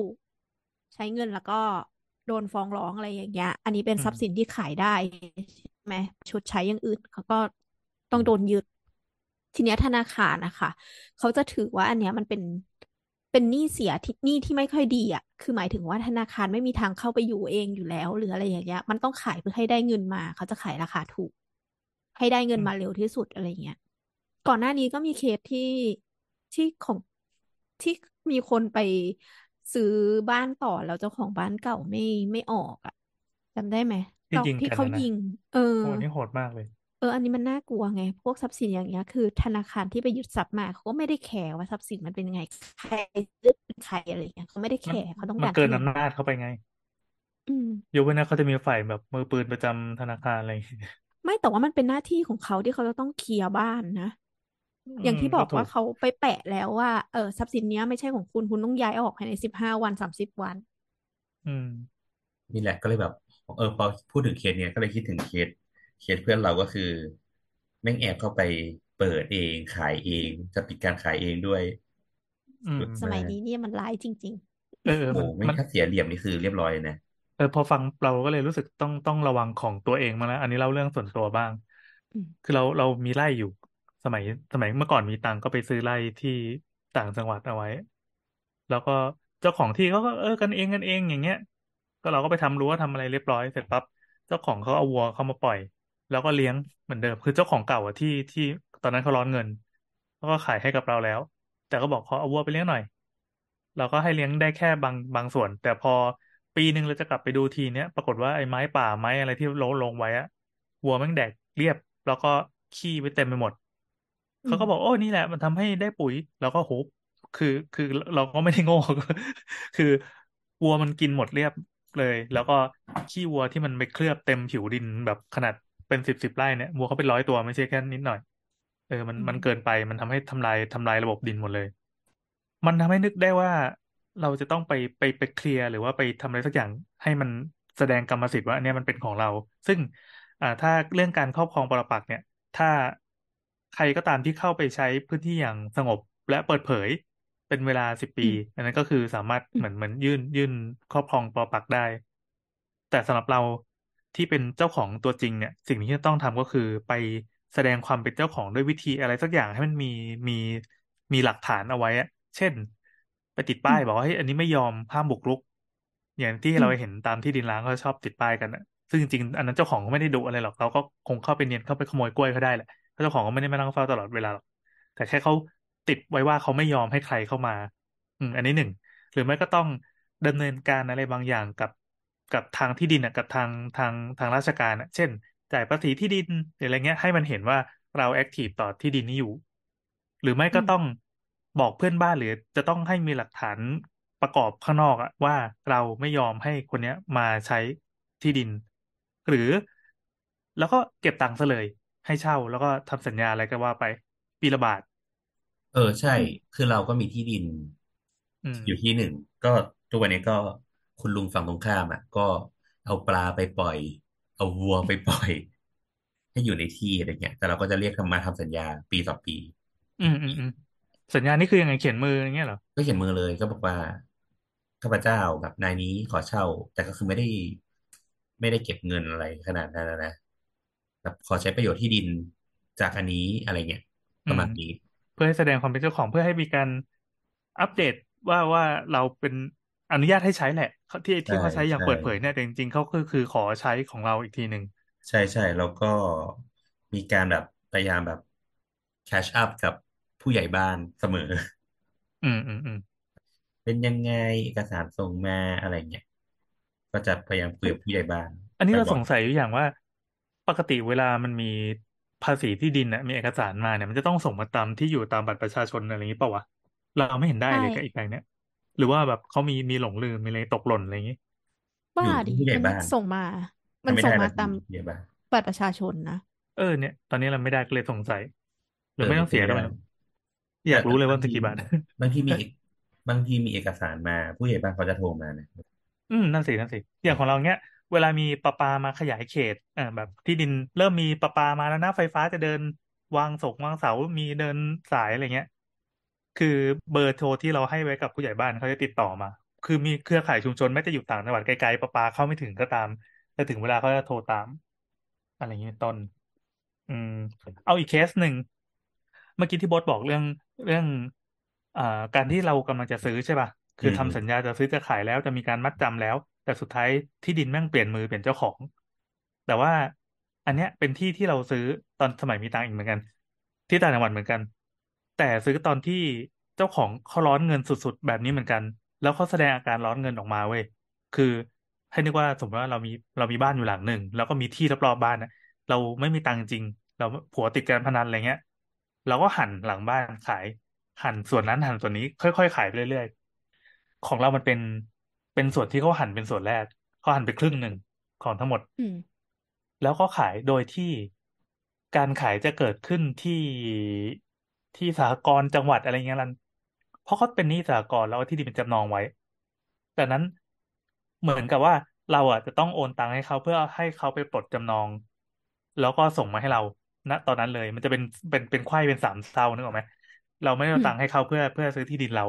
ใช้เงินแล้วก็โดนฟ้องร้องอะไรอย่างเงี้ย อันนี้เป็นอืมทรัพย์สินที่ขายได้ใช่ ไหมชดใช้อย่างอื่นเขาก็ต้องโดนยึด ทีเนี้ยธนาคารนะคะเขาจะถือว่าอันเนี้ยมันเป็นเป็นหนี้เสียที่หนี้ที่ไม่ค่อยดีอะ คือหมายถึงว่าธนาคารไม่มีทางเข้าไปอยู่เองอยู่แล้ว หรืออะไรอย่างเงี้ย มันต้องขายเพื่อให้ได้เงินมา เขาจะขายราคาถูก ให้ได้เงินมาเร็วที่สุดอะไรเงี้ย ก่อนหน้านี้ก็มีเคสที่ที่ของที่มีคนไปซื้อบ้านต่อแล้วเจ้าของบ้านเก่าไม่ไม่ออกอะจำได้ไหม ที่ตอนยิงที่กันเขานะนะยิง เออโอ้อันนี้โหดมากเลย เออ อันนี้มันน่ากลัวไง พวกทรัพย์สินอย่างเงี้ย คือ ธนาคารที่ไปยึดทรัพย์มาเขาก็ไม่ได้แคร์ว่าทรัพย์สินมันเป็นยังไง ใครซื้อเป็นใครอะไรเงี้ยเขาไม่ได้แคมันร์เขาต้องมันการเกินแค่เงินอำนาจเข้าไปไง อืมยกเว้นนะเขาจะมีฝ่ายแบบมือปืนประจำธนาคารอะไรอย่างเงี้ยไม่แต่ว่ามันเป็นหน้าที่ของเขาที่เขาจะต้องเคลียร์บ้านนะอือย่างมที่บก็อกถูว่ากเขาไปแปะแล้วว่าเออทรัพย์สินเนี้ยไม่ใช่ของคุณคุณต้องย้ายออกภายในสิบห้าวันสามสิบวัน อืมนี่แหละก็เลยแบบ เออพอพูดถึงเคสเนี้ยก็เลยคิดถึงเคสเคสเพื่อนเราก็คือแม่งแอบเข้าไปเปิดเองขายเองจะปิดการขายเองด้วยอืมสุดสมัยมากนี้เนี่ยมันร้ายจริงเออเออโอ้มันแม่งมันถ้าเสียเหลี่ยมนี่คือเรียบร้อยเลยนะเออพอฟังเราก็เลยรู้สึกต้องต้องระวังของตัวเองมาแล้ว อันนี้เล่าเรื่องส่วนตัวบ้างๆอืมคือเราเรามีไร่อยู่สมัยสมัยเมื่อก่อนมีตังค์ก็ไปซื้อไร่ที่ต่างจังหวัดเอาไว้ แล้วก็เจ้าของที่เขาก็เออกันเองกันเองอย่างเงี้ย ก็เราก็ไปทำรั้วทำอะไรเรียบร้อยเสร็จปั๊บเจ้าของเขาเอาวัวเขามาปล่อย แล้วก็เลี้ยงเหมือนเดิมคือเจ้าของเก่าอะที่ที่ตอนนั้นเขาร้อนเงินเขาก็ขายให้กับเราแล้ว แต่ก็บอกขอเอาวัวไปเลี้ยงหน่อย เราก็ให้เลี้ยงได้แค่บางบางส่วน แต่พอปีหนึ่งเราจะกลับไปดูทีเนี้ยปรากฏว่าไอ้ไม้ป่าไม้อะไรที่ลงลงไว้อะวัวแม่งแดกเรียบ แล้วก็ขี้ไว้เต็มไปหมดเขาก็บอกโอ้นี่แหละ มันทำให้ได้ปุ๋ย แล้วก็โหคือคือเราก็ไม่ได้โง่คือวัวมันกินหมดเรียบ เลย แล้วก็ขี้วัวที่มันไปเคลือบเต็มผิวดินแบบขนาดเป็นสิบสิบไร่เนี่ยวัวเขาเป็นร้อยตัวไม่ใช่แค่นิดหน่อย เออมันอืมันมเกินไปมันทำให้ทำลายทำลายระบบดินหมดเลย มันทำให้นึกได้ว่าเราจะต้องไปไปไปเคลียร์หรือว่าไปทำอะไรสักอย่างให้มันแสดงกรรมสิทธิ์ว่าอันเนี้ยมันเป็นของเรา ซึ่งอ่าถ้าเรื่องการครอบครองปรปักษ์เนี่ย ถ้าใครก็ตามที่เข้าไปใช้พื้นที่อย่างสงบและเปิดเผย เป็นเวลาสิบอืปีมอันนั้นก็คือสามารถอืเหมมือนเหมือนยื่นยื่นครอบครองปรปักษ์ได้ แต่สำหรับเราที่เป็นเจ้าของตัวจริงเนี่ย สิ่งที่จะต้องทำก็คือไปแสดงความเป็นเจ้าของด้วยวิธีอะไรสักอย่างให้มันมีมีมีหลักฐานเอาไว้อะเช่น ไปติดอืป้ายมบอกว่าเฮ้ยอันนี้ไม่ยอมห้ามบุกรุก อย่างที่อืเรามเห็นตามที่ดินร้างเขาชอบติดป้ายกันอะซึ่งจริงๆอันนั้นเจ้าของก็ไม่ได้ดุอะไรหรอกเราก็คงเข้าไปเนียนเข้าไปขโมยกล้วยเขาได้แหละเพราะเจ้าของก็ไม่ได้มานั่งเฝ้าตลอดเวลาหรอกแต่แค่เขา ติดไว้ว่าเขาไม่ยอมให้ใครเข้ามา อืม อันนี้หนึ่งหรือไม่ก็ต้องดำเนินการอะไรบางอย่างกับกับทางที่ดินอะกับทางทางทางราชการอะ เช่น จ่ายภาษีที่ดินหรืออะไรเงี้ย ให้มันเห็นว่าเราแอคทีฟต่อที่ดินนี้อยู่ หรือไม่อืก็มต้องบอกเพื่อนบ้านหรือ จะต้องให้มีหลักฐานประกอบข้างนอกอะว่าเราไม่ยอมให้คนเนี้ยมาใช้ที่ดิน หรือ แล้วก็เก็บตังค์ซะเลย ให้เช่าแล้วก็ทำสัญญาอะไรก็ว่าไป ปีละบาท เออใช่อืมคือเราก็มีที่ดิน อืม อยู่ที่หนึ่งก็ทุกวันนี้ก็คุณลุงฝั่งตรงข้ามอะ ก็เอาปลาไปปล่อย เอาวัวไปปล่อย ให้อยู่ในที่อะไรเงี้ย แต่เราก็จะเรียกทำมาทำสัญญาปีต่อปี อืมอืมอืมสัญญานี่คือยังไงเขียนมืออย่างเงี้ยเหรอก็เขียนมือเลยก็บอกว่าข้าพเจ้าแบบนายนี้ขอเช่า แต่ก็คือไม่ได้ ไม่ได้เก็บเงินอะไรขนาดนั้นนะนะแบบขอใช้ประโยชน์ที่ดินจากอันนี้อะไรเงี้ยอืประม มาณนี้ เพื่อให้แสดงความเป็นเจ้าของเพื่อให้มีการอัปเดตว่าว่าเราเป็นอนุญาตให้ใช้แหละเขาที่ที่ใช่เขาใช้อย่างใช่เปิดเผยเนี่ยแต่จริงๆเขาคือคือขอใช้ของเราอีกทีหนึ่งใช่ใช่แล้วก็มีการแบบพยายามแบบแคชอัพกับผู้ใหญ่บ้านเสมอ อืมอืมอืมเป็นยังไงเอกสารส่งมาอะไรเงี้ยก็จะพยายามคุยกับผู้ใหญ่บ้าน อันนี้เราบ่สอยงสัยอยู่อย่างว่า ปกติเวลามันมี ภาษีที่ดินน่ะมีเอกสารมาเนี่ยมันจะต้องส่งมาตามที่อยู่ตามบัตรประชาชนอะไรอย่างนี้เปล่าวะเราไม่เห็นได้ใช่เลยกับอีกแปลงเนี้ยหรือว่าแบบเขามีมีหลงลืมมีอะไรตกหล่นอะไรอย่างนี้บ้าอยู่ดิที่ผู้ใหญ่มันบ้านส่งมา มันไม่ส่งได้มาแบบตามผู้ใหญ่บ้านบัตรประชาชนนะเออเนี่ย ตอนนี้เราไม่ได้ก็เลยสงสัยหรือเออไม่ต้องเสียไม่ก็ได้ไม่รู้อยากรู้เลยว่ามันจะกี่บาทบางทีมีเอกบางทีมีเอกสารมาผู้ใหญ่บ้านเขาจะโทรมานะอืมนั่นสินั่นสิอย่างของเราเนี้ย เวลามีประปามาขยายเขตอ่าแบบที่ดินเริ่มมีประปามาแล้วนะไฟฟ้าจะเดินวางศกวางเสา มีเดินสายอะไรเงี้ย คือเบอร์โทรที่เราให้ไว้กับผู้ใหญ่บ้านเขาจะติดต่อมา คือมีเครือข่ายชุมชนแม้จะอยู่ต่างจังหวัดไกลๆประปาเข้าไม่ถึงก็ตามแต่ถึงเวลาเขาจะโทรตาม อะไรอย่างนี้เป็นต้น อืม เอาอีกเคสหนึ่งเมื่อกี้ที่โบอสบอกเรื่องเรื่องอ่าการที่เรากำลังจะซื้อใช่ป่ะคือทำอืมสัญญาจะซื้อจะขายแล้วจะมีการมัดจำแล้ว แต่สุดท้ายที่ดินแม่งเปลี่ยนมือเปลี่ยนเจ้าของ แต่ว่าอันเนี้ยเป็นที่ที่เราซื้อตอนสมัยมีตังอีกเหมือนกัน ที่ต่างจังหวัดเหมือนกัน แต่ซื้อตอนที่เจ้าของเขาร้อนเงินสุดๆ แบบนี้เหมือนกัน แล้วเขาแสดงอาการร้อนเงินออกมาเว้ยคือให้นึกว่าสมมติว่าเรามีเรามีบ้านอยู่หลังหนึ่งแล้วก็มีที่รอบๆบ้านนะเราไม่มีตังจริง เราผัวติดการพนันอะไรเงี้ยเราก็หั่นหลังบ้านขาย หั่นส่วนนั้นหั่นส่วนนี้ ค่อยๆขายไปเรื่อยๆของเรามันเป็น เป็นส่วนที่เขาหั่นเป็นส่วนแรกเขาหั่นไปครึ่งหนึ่งของทั้งหมดอืมแล้วก็ขายโดยที่การขายจะเกิดขึ้นที่ที่สหกรณ์จังหวัดอะไรเงี้ยลันเพราะเขาเป็นหนี้สหกรณ์แล้วเอาที่ดินเป็นจำนองไว้ แต่นั้นเหมือนกับว่าเราอะจะต้องโอนตังค์ให้เขาเพื่อให้เขาไปปลดจำนอง แล้วก็ส่งมาให้เราณตอนนั้นเลย มันจะเป็นเป็นเป็นไขว้เป็นสามเศร้านึกออกไหมเราไม่ได้เอาตังค์ให้เขาเพื่อเพื่อซื้อที่ดินเรา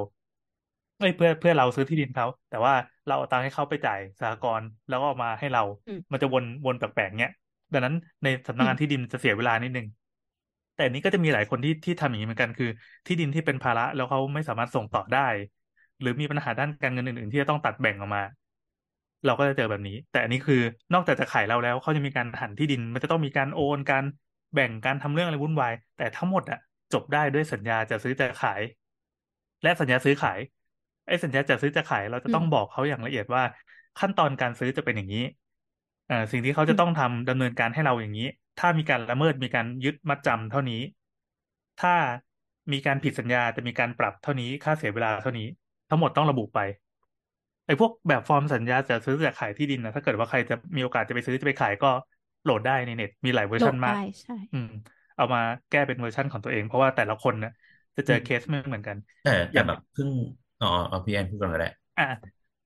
เอ้ยเพื่อเพื่อเราซื้อที่ดินเขาแต่ว่าเราเอาตังค์ให้เขาไปจ่ายสหกรณ์แล้วก็เอามาให้เราอืมมันจะวนวนแปลกๆเนี้ยดังนั้นในสำนักงานที่ดินจะเสียเวลานิดนึงแต่อันนี้ก็จะมีหลายคนที่ที่ทำอย่างนี้เหมือนกันคือ ที่ดินที่เป็นภาระแล้วเขาไม่สามารถส่งต่อได้ หรือมีปัญหาด้านการเงินอื่น ๆ ที่จะต้องตัดแบ่งออกมา เราก็จะเจอแบบนี้ แต่อันนี้คือนอกจากจะขายเราแล้วเขาจะมีการหันที่ดิน มันจะต้องมีการโอนการแบ่งการทำเรื่องอะไรวุ่นวายแต่ทั้งหมดอะจบได้ด้วยสัญญาจะซื้อจะขาย และสัญญาซื้อขาย ไอ้สัญญาจะซื้อจะขายเราจะต้องอืมบอกเขาอย่างละเอียดว่า ขั้นตอนการซื้อจะเป็นอย่างนี้เอ่อสิ่งที่เขาจะต้องทำดำเนินการให้เราอย่างนี้ ถ้ามีการละเมิดมีการยึดมัดจำเท่านี้ ถ้ามีการผิดสัญญาจะมีการปรับเท่านี้ค่าเสียเวลาเท่านี้ ทั้งหมดต้องระบุไปไอ้พวกแบบฟอร์มสัญญาจะซื้อจะขายที่ดินนะถ้าเกิดว่าใครจะมีโอกาสจะไปซื้อจะไปขายก็โหลดได้ในเน็ตมีหลายเวอร์ชันมากได้ใช่อืม เอามาแก้เป็นเวอร์ชันของตัวเอง เพราะว่าแต่ละคนเนี่ยจะเจอเคสไม่เหมือนกันแต่อแต่ย่างแบบเพิ่ง อ๋อเอาพี่แอนพูดก่อนก็ได้อะ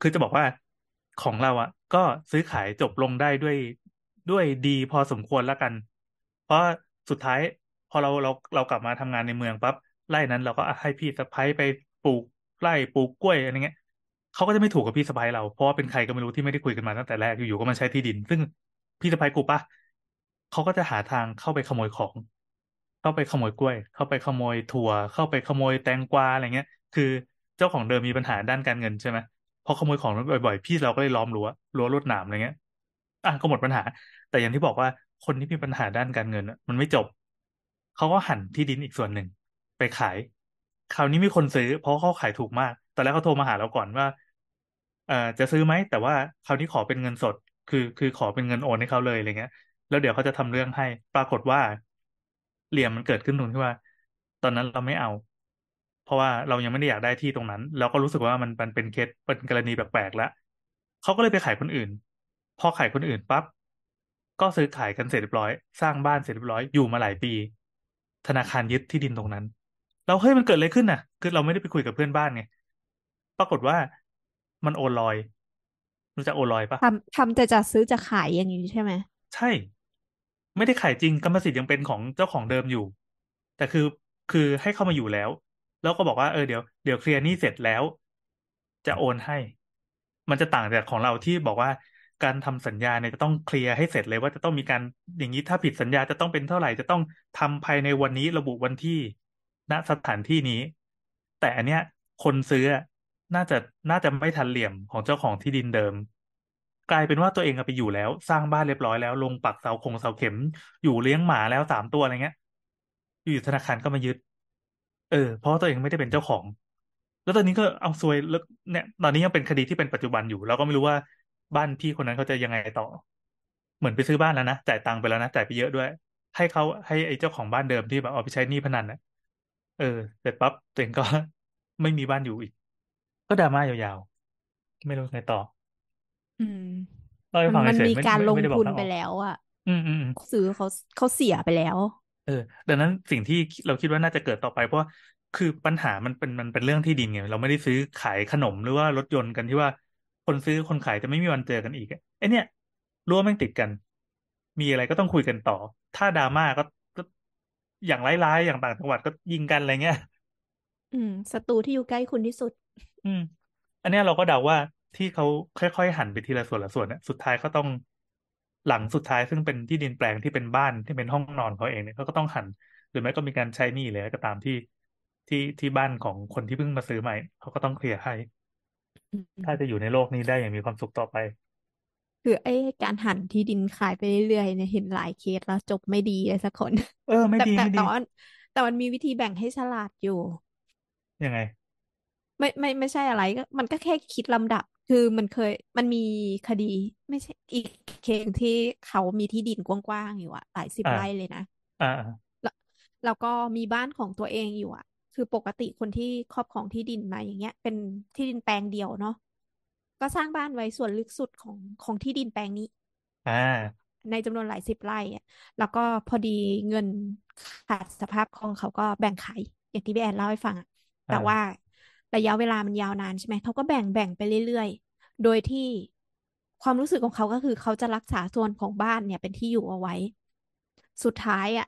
คือจะบอกว่าของเราอะ ก็ซื้อขายจบลงได้ด้วยด้วยดีพอสมควรแล้วกัน เพราะสุดท้ายพอเราเราเรากลับมาทำงานในเมืองปั๊บไร่นั้นเราก็ให้พี่สะใภ้ไปปลูกไร่ปลูกกล้วยอะไรเงี้ยเขาก็จะไม่ถูกกับพี่สะใภ้เราเพราะว่าเป็นใครก็ไม่รู้ที่ไม่ได้คุยกันมาตั้งแต่แรกอยู่ๆก็มาใช้ที่ดิน ซึ่งพี่สะใภ้กูปะเขาก็จะหาทางเข้าไปขโมยของ เข้าไปขโมยกล้วย เข้าไปขโมยถั่ว เข้าไปขโมยแตงกวาอะไรเงี้ย คือ เจ้าของเดิมมีปัญหาด้านการเงินใช่ไหมพอขโมยของบ่อยๆ พี่เราก็เลยล้อมรั้วรั้วลวดหนามอะไรเงี้ย อะก็หมดปัญหา แต่อย่างที่บอกว่าคนที่มีปัญหาด้านการเงินมันไม่จบ เขาก็หันที่ดินอีกส่วนหนึ่ง ไปขาย คราวนี้มีคนซื้อ เพราะเขาขายถูกมาก ตอนแรกเขาโทรมาหาเราก่อนว่าเอ่อจะซื้อไหม แต่ว่าคราวนี้ขอเป็นเงินสด คือคือขอเป็นเงินโอนให้เขาเลยอะไรเงี้ย แล้วเดี๋ยวเขาจะทำเรื่องให้ ปรากฏว่าเหลี่ยมมันเกิดขึ้นตรงที่ว่า ตอนนั้นเราไม่เอา ราะว่าเรายังไม่ได้อยากได้ที่ตรงนั้น แล้วก็รู้สึกว่ามันมันเป็นเคสเป็นกรณีแปลกๆแล้วเขาก็เลยไปขายคนอื่น พอขายคนอื่นปั๊บก็ซื้อขายกันเสร็จเรียบร้อย สร้างบ้านเสร็จเรียบร้อยอยู่มาหลายปี ธนาคารยึดที่ดินตรงนั้น เราเฮ้ยมันเกิดอะไรขึ้นน่ะ คือเราไม่ได้ไปคุยกับเพื่อนบ้านไงปรากฏว่ามันโอนลอย รู้จักโอนลอยปะทำทำแต่จะซื้อจะขายอย่างนี้ใช่ไหมใช่ ไม่ได้ขายจริงกรรมสิทธิ์ยังเป็นของเจ้าของเดิมอยู่ แต่คือคือให้เข้ามาอยู่แล้ว แล้วก็บอกว่าเออเดี๋ยวเดี๋ยวเคลียร์หนี้เสร็จแล้ว จะโอนให้ มันจะต่างจากของเราที่บอกว่าการทำสัญญาเนี่ยจะต้องเคลียร์ให้เสร็จเลยว่าจะต้องมีการอย่างนี้ถ้าผิดสัญญาจะต้องเป็นเท่าไหร่จะต้องทำภายในวันนี้ระบุวันที่ณสถานที่นี้ แต่อันเนี้ย คนซื้อน่าจะน่าจะไม่ทันเหลี่ยมของเจ้าของที่ดินเดิม กลายเป็นว่าตัวเองไปอยู่แล้ว สร้างบ้านเรียบร้อยแล้ว ลงปักเสาคงเสาเข็ม อยู่เลี้ยงหมาแล้วสามตัวอะไรเงี้ย อยู่ธนาคารก็มายึด เออ เพราะว่าตัวเองไม่ได้เป็นเจ้าของ แล้วตอนนี้ก็เอาซวยแล้วเนี่ย ตอนนี้ยังเป็นคดีที่เป็นปัจจุบันอยู่ เราก็ไม่รู้ว่าบ้านพี่คนนั้นเขาจะยังไงต่อ เหมือนไปซื้อบ้านแล้วนะจ่ายตังค์ไปแล้วนะจ่ายไปเยอะด้วย ให้เขาให้ไอ้เจ้าของบ้านเดิมที่แบบเอาไปใช้หนี้พนันน่ะเออเสร็จปั๊บตัวเองก็ไม่มีบ้านอยู่อีก ก็ดราม่ายาวๆ ไม่รู้ไงต่อ อืมเล่าให้มันฟังมันเฉยมีๆไม่การไม่ลงไม่ได้บอทุกนทางไปออกแล้วอะอืมอืมอืม ซื้อเขาเขาเสียไปแล้ว เออ ดังนั้นสิ่งที่เราคิดว่าน่าจะเกิดต่อไป เพราะว่าคือปัญหามันเป็นมันเป็นเรื่องที่ดินไงเราไม่ได้ซื้อขายขนมหรือว่ารถยนต์กันที่ว่า คนซื้อคนขายจะไม่มีวันเจอกันอีกอะไอเนี่ยรั้วแม่งติดกัน มีอะไรก็ต้องคุยกันต่อ ถ้าดราม่าก็ก็อย่างร้ายๆอย่างต่างจังหวัดก็ยิงกันอะไรเงี้ยอืมศัตรูที่อยู่ใกล้คุณที่สุด อืม อันเนี้ยเราก็เดาว่าที่เขาค่อยๆหันไปทีละส่วนละส่วนเนี่ยสุดท้ายก็ต้อง หลังสุดท้ายซึ่งเป็นที่ดินแปลงที่เป็นบ้านที่เป็นห้องนอนเขาเองเนี่ยเขาก็ต้องหันหรือไม่ก็มีการใช้หนี้เลยก็ตามที่ที่ที่บ้านของคนที่เพิ่งมาซื้อใหม่เขาก็ต้องเคลียร์ให้อืมถ้าจะอยู่ในโลกนี้ได้อย่างมีความสุขต่อไป คือไอ้การหันที่ดินขายไปเรื่อยๆเนี่ยเห็นหลายเคสแล้วจบไม่ดีเลยสักคน เออไม่แต่ดีแต่ไม่ดีแต่ว่าแต่มันมีวิธีแบ่งให้ฉลาดอยู่ ยังไง ไม่ไม่ไม่ใช่อะไรก็มันก็แค่คิดลำดับ คือมันเคยมันมีคดีไม่ใช่อีกเคสที่เขามีที่ดินกว้างๆอยู่อะหลายสิบอ่าไร่เลยนะอ่าแล้วแล้วก็มีบ้านของตัวเองอยู่อะคือปกติคนที่ครอบครองที่ดินมาอย่างเงี้ย เป็นที่ดินแปลงเดียวเนาะก็สร้างบ้านไว้ส่วนลึกสุดของของที่ดินแปลงนี้ อ่า ในจำนวนหลายสิบไร่อะแล้วก็พอดีเงินขาดสภาพคล่องเขาก็แบ่งขายอย่างที่พี่แอนเล่าให้ฟังอะแต่อ่าว่า ระยะเวลามันยาวนานใช่ไหมเขาก็แบ่งแบ่งไปเรื่อยๆ โดยที่ความรู้สึกของเขาก็คือเขาจะรักษาส่วนของบ้านเนี่ยเป็นที่อยู่เอาไว้ สุดท้ายอะ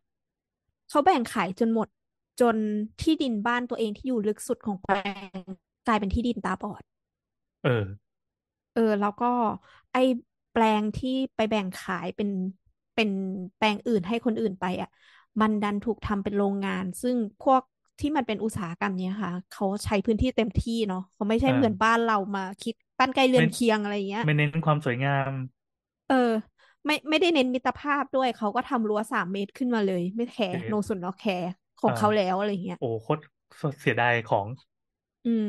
เขาแบ่งขายจนหมดจนที่ดินบ้านตัวเองที่อยู่ลึกสุดของแปลงกลายเป็นที่ดินตาบอด เออ เออ แล้วก็ไอ้แปลงที่ไปแบ่งขายเป็นเป็นแปลงอื่นให้คนอื่นไปอะ มันดันถูกทำเป็นโรงงาน ซึ่งพวก ที่มันเป็นอุตสาหกรรมเนี้ยค่ะ เขาใช้พื้นที่เต็มที่เนาะเขาไม่ใช่อ่าเหมือนบ้านเรามาคิดบ้านใกล้เรือไม่นเคียงอะไรอย่างเงี้ยไม่เน้นความสวยงาม เออ ไม่ไม่ได้เน้นมิตรภาพด้วยเขาก็ทำรั้วสามเมตรขึ้นมาเลย ไม่แคร์เอ๊ะโนสุนโนแคร์ของอ่าเขาแล้วอะไรเงี้ยโอ้โคตรเสียดายของ อืม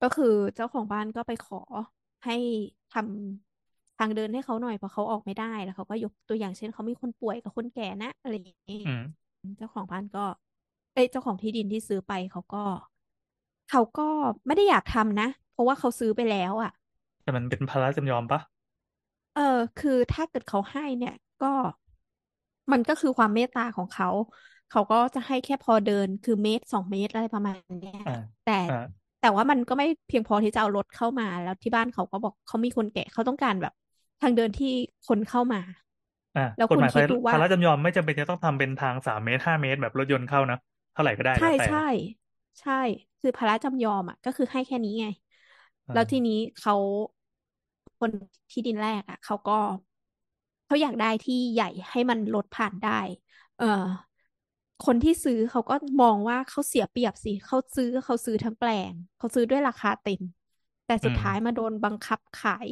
ก็คือเจ้าของบ้านก็ไปขอให้ทำทางเดินให้เขาหน่อยเพราะเขาออกไม่ได้แล้วเขาก็ยกตัวอย่างเช่นเขามีคนป่วยกับคนแก่นะอะไรอย่างนี้อืมเจ้าของบ้านก็ เอ้ยเจ้าของที่ดินที่ซื้อไปเขาก็ เขาก็ไม่ได้อยากทำนะ เพราะว่าเขาซื้อไปแล้วอะ แต่มันเป็นภาระจำยอมปะเออ คือถ้าเกิดเขาให้เนี่ย ก็มันก็คือความเมตตาของเขา เขาก็จะให้แค่พอเดินคือเมตรสองเมตรอะไรประมาณเนี้ยอ่าแต่อ่าแต่ว่ามันก็ไม่เพียงพอที่จะเอารถเข้ามา แล้วที่บ้านเขาก็บอกเขามีคนแก่เขาต้องการแบบ ทางเดินที่คนเข้ามา อ่าแล้วกฎคุณหมายคิดดูว่า ภาระจำยอมไม่จำเป็นจะต้องทำเป็นทางสามเมตรห้าเมตรแบบรถยนต์เข้านะเท่าไหร่ก็ได้ใช่แล้วแต่ใช่ ใช่ คือภาระจำยอมอะ ก็คือให้แค่นี้ไงอ่าแล้วทีนี้เขาคนที่ดินแรกอะเขาก็เขาอยากได้ที่ใหญ่ให้มันรถผ่านได้ เออคนที่ซื้อเขาก็มองว่าเขาเสียเปรียบสิเขาซื้อเขาซื้อทั้งแปลงเขาซื้อด้วยราคาเต็ม แต่สุดอืมท้ายมาโดนบังคับขาย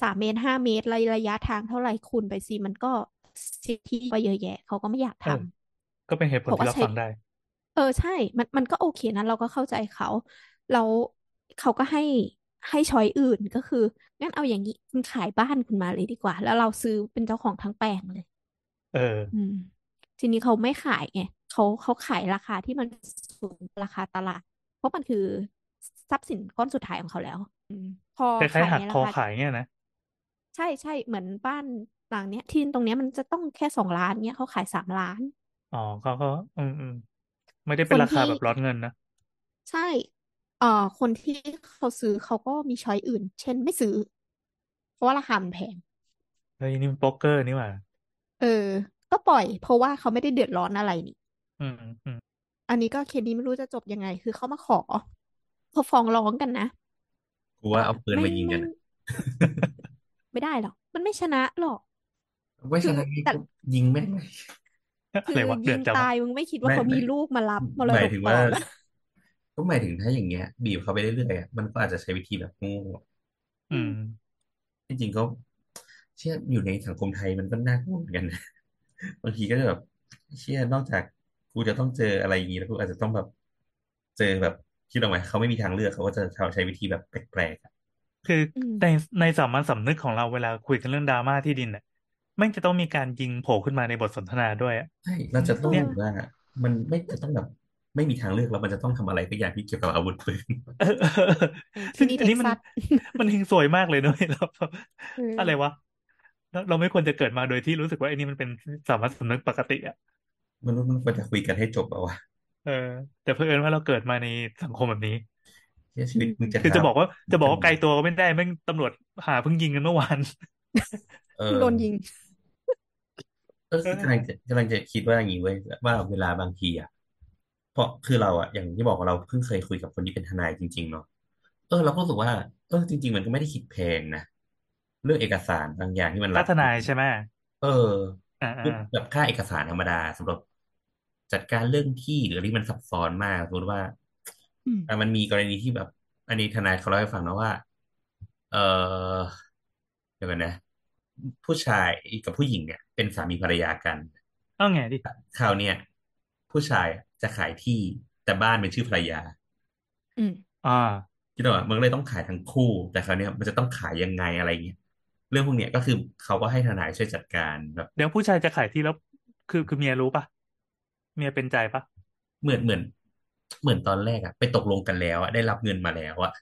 สามเมตรห้าเมตรระระยะทางเท่าไหร่คูณไปสิมันก็สิทธิไปเยอะแยะเขาก็ไม่อยากเอทำอก็เป็นเหตุผลเขาที่ก็รับใช้ฟังได้ เออใช่ มันมันก็โอเคนะเราก็เข้าใจเขาแล้วเขาก็ให้ให้ช้อยอื่นก็คืองั้นเอาอย่างนี้คุณขายบ้านคุณมาเลยดีกว่า แล้วเราซื้อเป็นเจ้าของทั้งแปลงเลย เออ อืม ทีนี้เขาไม่ขายไงเขาเขาขายราคาที่มันสูงกว่าราคาตลาด เพราะมันคือทรัพย์สินก้อนสุดท้ายของเขาแล้วอืมพอคล้ายขายๆหักในคราอคาขายเงี้ยนะ ใช่ใช่เหมือนบ้านหลังเนี้ยที่ตรงเนี้ยมันจะต้องแค่สองล้านเนี้ยเขาขายสามล้าน อ๋อเขาก็อืมอืม ไม่ได้คเป็นนราคาที่แบบร้อนเงินนะ ใช่เอ่อคนที่เขาซื้อเขาก็มีช้อยอื่น เช่นไม่ซื้อ เพราะว่าราคามันแพงเฮ้ยนี่มันโป๊กเกอร์นี่หว่า เออ ก็ปล่อย เพราะว่าเขาไม่ได้เดือดร้อนอะไรนี่ อืมอืมอันนี้ก็เคสนี้ไม่รู้จะจบยังไง คือเขามาขอเขาฟ้องร้องกันนะกูว่าเอาปืนไม่มายิงไม่กัน ไม่ได้หรอก มันไม่ชนะหรอก ไม่คืใช่อนะแต่ยิงแม่งเลย คือะไรอวะยิเดือดงจังวะตายมึงไม่คิดว่าไม่เขามีไม่ลูกมารับมรหมาดยกถึงต่ว่าอแล้วก็หมายถึงถ้าอย่างเงี้ย บีบเขาไปเรื่อยๆอะมันก็อาจจะใช้วิธีแบบโงูอืมจริงๆก็เชื่ออยู่ในสังคมไทยมันก็น่ากลัวเหมือนกันนะบางทีก็จะแบบเชื่อนอกจากกูจะต้องเจออะไรอย่างนี้แล้วกูอาจจะต้องแบบเจอแบบคิดออกไหมเขาไม่มีทางเลือกเขาก็จะใช้วิธีแบบแปลกๆอะคืออืมในในสามัญสำนึกของเราเวลาคุยกันเรื่องดราม่าที่ดินเนี่ ยแม่งจะต้องมีการยิงโผล่ขึ้นมาในบทสนทนาด้วยอะใช่เราจะต้องเนี่ยแบบว่ามันไม่จะต้องแบบไม่มีทางเลือกแล้วมันจะต้องทำอะไรสักอย่างที่เกี่ยวกับอาวุธปืนเออที่ซึ่งนี่อันนี้มันเท็กซัสมันเฮงสวยมากเลยด้วยแล้วเออออะไรวะเราเราไม่ควรจะเกิดมาโดยที่รู้สึกว่าไอ้นี่มันเป็นสามัญสำนึกปกติอะมนุษย์มันควรจะคุยกันให้จบเอาวะเออ แต่เผอิญว่าเราเกิดมาในสังคมแบบนี้เหี้ยชีวิตมึงจะคือจะทำบอกว่าจะบอกว่าไกลตัวก็ไม่ได้แม่งตำรวจหาเพิ่งยิงกันเมื่อวานเออโดนยิง เออคือกำลังจะกำลังจะคิดว่าอย่างนี้เว้ยว่าเวลาบางทีอะเพราะคือเราอะอย่างที่บอกว่าเราเพิ่งเคยคุยกับคนที่เป็นทนายจริงๆเนาะเออเราก็รู้สึกว่าเออจริง ๆ มันก็ไม่ได้คิดแพงนะเรื่องเอกสารบางอย่างที่มันรัค่าดทนายใช่ไหมเอออ่าพวกอ่าแบบค่าเอกสารธรรมดาสำหรับจัดการเรื่องที่หรืออะไรที่มันซับซ้อนมากสมมติว่าอืมอะมันมีกรณีที่แบบ อันนี้ทนายเขาเล่าให้ฟังนะว่า เออเดี๋ยวกันนะ ผู้ชายกับผู้หญิงเนี่ย เป็นสามีภรรยากันเอาไงดิคราวเนี่ย ผู้ชายจะขายที่แต่บ้านเป็นชื่อภรรยา อืมอ่าคิดว่ามันก็เลยต้องขายทั้งคู่ แต่คราวเนี้ยมันจะต้องขายยังไงอะไรเงี้ยเรื่องพวกเนี้ยก็คือเขาก็ให้ทนายช่วยจัดการแบบเดี๋ยวผู้ชายจะขายที่แล้ว คือคือเมียรู้ปะเมียเป็นใจปะเหมือนเหมือน เหมือนตอนแรกอะไปตกลงกันแล้วอะได้รับเงินมาแล้วอะ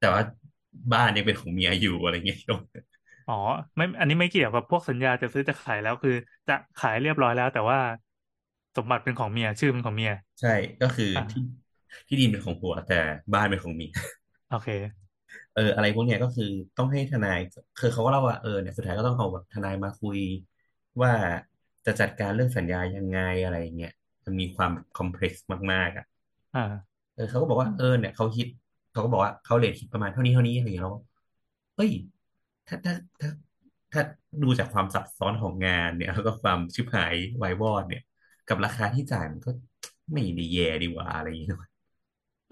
แต่ว่าบ้านยังเป็นของเมียอยู่อะไรเงี้ย อ๋อ ไม่อันนี้ไม่เกี่ยวกับพวกสัญญาจะซื้อจะขายแล้วคือ จะขายเรียบร้อยแล้ว แต่ว่าสมบัติเป็นของเมียชื่อเป็นของเมียใช่ก็คืออ่าที่ที่ดินเป็นของผัวแต่บ้านเป็นของเมีย โอเค เอออะไรพวกเนี้ยก็คือต้องให้ทนายคือเขาก็เล่าว่าเออเนี่ยสุดท้ายก็ต้องเอาแบบทนายมาคุย ว่าจะจัดการเรื่องสัญญายังไงอะไรเงี้ยมันมีความคอมเพล็กซ์มากๆอะอ่า เออเขาก็บอกว่าเออเนี่ยเขาคิดเขาก็บอกว่าเขาเรทคิดประมาณเท่านี้เท่านี้อะไรเงี้ยแล้วเฮ้ย ถ้าถ้าถ้าถ้าดูจากความซับซ้อนของงานเนี่ยแล้วก็ความชิบหายวายวอดเนี่ย กับราคาที่จ่ายมันก็ไม่ได้แย่ดีกว่าอะไรอย่างเงี้ย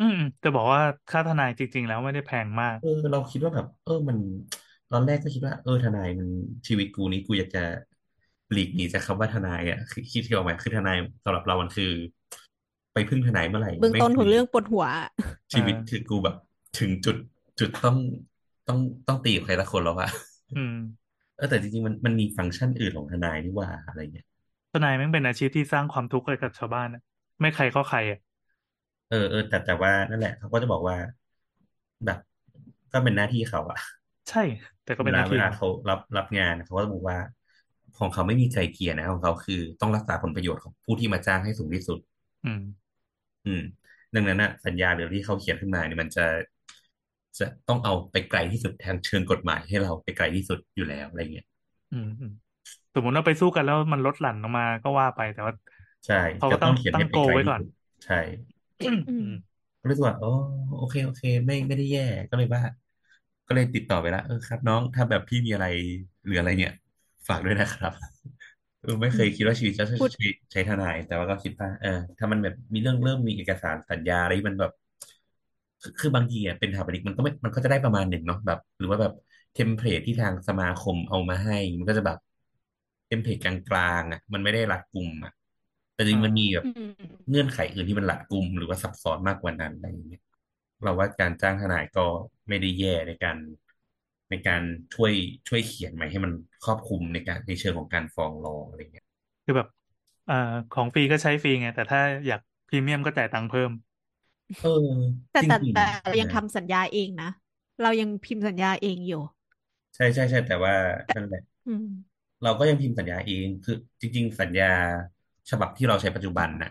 อืมจะบอกว่าค่าทนายจริง ๆ แล้วไม่ได้แพงมาก เออเราคิดว่าแบบ เออมัน ตอนแรกก็คิดว่าเออทนายมันชีวิตกูนี้กูอยากจะหลีกหนีจากคำว่าทนายอะคือคิดที่ออกมาคือทนายสำหรับเรามันคือ ไปพึ่งทนายเมื่อไหร่เบื้องไม่ต้นของคือเรื่องปวดหัว ชีวิตอ่าคือกูแบบ ถึงจุดจุดต้อง ต้องต้องตีกับใครสักคนแล้วอะอืม เออแต่จริงๆมันมันมีฟังก์ชันอื่นของทนายนี่หว่าอะไรเงี้ยทนายแม่งเป็นอาชีพที่สร้างความทุกข์ให้กับชาวบ้านอะไม่ใครเข้าใครอะเออเออแต่แต่ว่านั่นแหละเขาก็จะบอกว่าแบบก็เป็นหน้าที่เขาอะใช่ แต่ก็เวเป็นหลาน้าเวที่ลาเขารับรับงานเขาก็จะบอกว่า ของเขาไม่มีไกลเกลี่ยนะของเขาคือต้องรักษาผลประโยชน์ของผู้ที่มาจ้างให้สูงที่สุด อืม อืม ดังนั้นนะสัญญาหรือที่เขาเขียนขึ้นมาเนี่ยมันจะ จะต้องเอาไปไกลที่สุดทางเชิงกฎหมายให้เราไปไกลที่สุดอยู่แล้วอะไรเงี้ยอืมอืมสมมติว่าไปสู้กันแล้วมันลดหลั่นลงมาก็ว่าไปแต่ว่า ใช่เขาก็จะต้องเขียนตั้ให้งไปโกไกลไว้ที่ก่อนสุดใช่อืมอืมก็เลยรู้สึกว่าโอ้โอเค โอเค ไม่ไม่ได้แย่ก็เลยว่า ก็เลยติดต่อไปละเออครับ น้องถ้าแบบพี่มีอะไรหรืออะไรเนี่ย ฝากด้วยนะครับเออไม่เคยคิดว่าชีวิตจะใช้พูดใช้ใช้ทนาย แต่ว่าก็คิดว่าเออถ้ามันแบบมีเรื่องเริ่มมีเอกสารสัญญาอะไรที่มันแบบ คือคือบางทีอะเป็นสถาปนิกมันก็ไม่มันก็จะได้ประมาณหนึ่งเนาะแบบ หรือว่าแบบเทมเพลตที่ทางสมาคมเอามาให้ มันก็จะแบบเทมเพลตกลางๆอะ มันไม่ได้รัดกุมอะแต่จริงๆมันมีแบบอืมเงื่อนไขอื่นที่มันรัดกุมหรือว่าซับซ้อนมากกว่านั้นอะไรอย่างเงี้ยเราว่าการจ้างทนายก็ไม่ได้แย่ในการในการช่วยช่วยเขียนมาให้มันครอบคลุมในการในเชิงของการฟ้องร้องอะไรเงี้ยคือแบบอ่าของฟรีก็ใช้ฟรีไงแต่ถ้าอยากพรีเมียมก็จ่ายตังค์เพิ่ม เออแต่จแต่ริงแต่ๆเรายังทำสัญญาเองนะ เรายังพิมพ์สัญญาเองอยู่ ใช่ใช่ใช่แต่ว่านั่นแหละ อืม เราก็ยังพิมพ์สัญญาเองคือ จริง ๆ สัญญาฉบับที่เราใช้ปัจจุบันน่ะ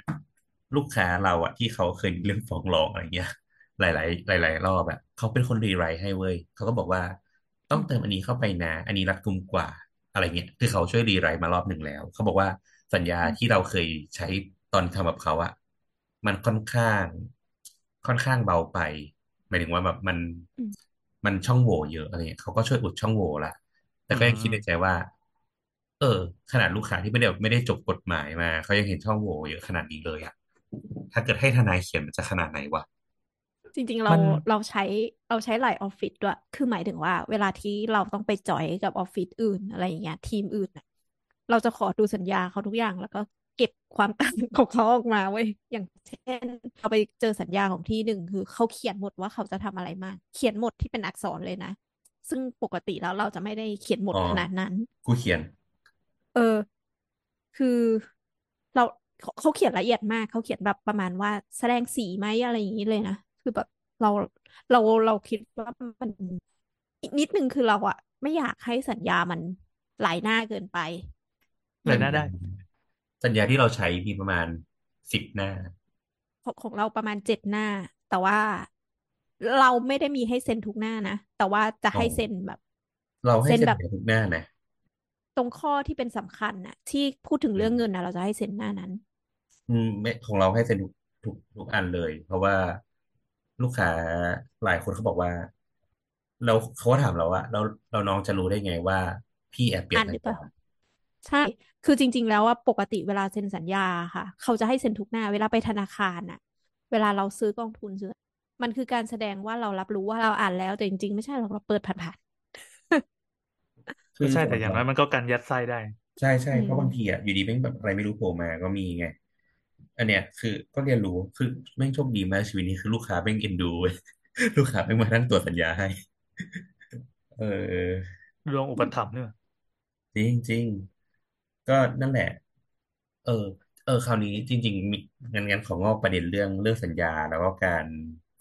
ลูกค้าเราอะที่เขาเคยมีเรื่องฟ้องร้องอะไรเงี้ย หลายๆหลาย ๆ รอบอะเขาเป็นคน rewrite ให้เว้ยเขาก็บอกว่า ต้องเติมอันนี้เข้าไปนะ อันนี้รัดกุมกว่าอะไรเงี้ยคือเขาช่วย rewrite มารอบหนึ่งแล้วเขาบอกว่าสัญญาที่เราเคยใช้ตอนทำกับเขาอะมันค่อนข้าง ค่อนข้างเบาไปหมายถึงว่าแบบมันอืมมันช่องโหว่เยอะอะไรเงี้ยเขาก็ช่วยอุดช่องโหว่ละแต่ก็ยังคิดในใจว่า เออ ขนาดลูกค้าที่ไม่ได้ไม่ได้จบกฎหมายมาเขายังเห็นช่องโหว่เยอะขนาดนี้เลยอะถ้าเกิดให้ทนายเขียนมันจะขนาดไหนวะจริงๆเรามันเราใช้เราใช้หลายออฟฟิศด้วย คือหมายถึงว่า เวลาที่เราต้องไปจอยกับออฟฟิศอื่นอะไรอย่างเงี้ยทีมอื่นน่ะเราจะขอดูสัญญาเขาทุกอย่างแล้วก็ เก็บความต่างของเขาออกมาเว้ยอย่างเช่นเราไปเจอสัญญาของที่หนึ่งคือเขาเขียนหมดว่าเขาจะทำอะไรมาก เขียนหมดที่เป็นอักษรเลยนะ ซึ่งปกติแล้วเราจะไม่ได้เขียนหมดอ๋อขนาดนั้นกูเขียนอคือเราเขาเขาเขียนละเอียดมากเขาเขียนแบบประมาณว่าแสดงสีไหมอะไรอย่างนี้เลยนะคือแบบเราเราเราคิดว่ามันอีกนิดนึงคือเราอะไม่อยากให้สัญญามันหลายหน้าเกินไปเลยน่าได้ สัญญาที่เราใช้มีประมาณสิบหน้า ของของเราประมาณเจ็ดหน้า แต่ว่าเราไม่ได้มีให้เซ็นทุกหน้านะ แต่ว่าจะให้อ๋อเซ็นแบบ เราให้เซ็นเซ็นแบบในทุกหน้านะ ตรงข้อที่เป็นสำคัญน่ะที่พูดถึงเรื่องเงินนะเราจะให้เซ็นหน้านั้น อืมไม่ของเราให้เซ็นทุกทุกทุกอันเลย เพราะว่าลูกค้าหลายคนเขาบอกว่า เราเขาก็ถามเราว่าเราเราน้องจะรู้ได้ไงว่า พี่แอบเปลี่ยนอ่านหสัรืญอเปล่าญาใช่ คือจริง ๆ แล้วว่าปกติเวลาเซ็นสัญญาค่ะ เขาจะให้เซ็นทุกหน้า เวลาไปธนาคารน่ะ เวลาเราซื้อกองทุนซื้อมันคือการแสดงว่าเรารับรู้ว่าเราอ่านแล้ว แต่จริง ๆ ไม่ใช่หรอกเราเปิดผ่านคือใช่แต่อย่างน้อยมันก็กันยัดไส้ได้ ใช่ใช่อืมเพราะบางทีอะอยู่ดีแม่งแบบอะไรไม่รู้โผล่มาก็มีไงอันเนี้ยคือก็เรียนรู้คือแม่งโชคดีมากชีวิตนี้คือลูกค้าแม่งเอ็นดูเว้ยลูกค้าแม่งมานั่งตรวจสัญญาให้ เออดวงอุปถัมภ์เนี่ยจริงจริง ก็นั่นแหละ เออ เออ คราวนี้จริงๆมีงั้นงั้นของงอกประเด็นเรื่องเรื่องสัญญาแล้วก็การ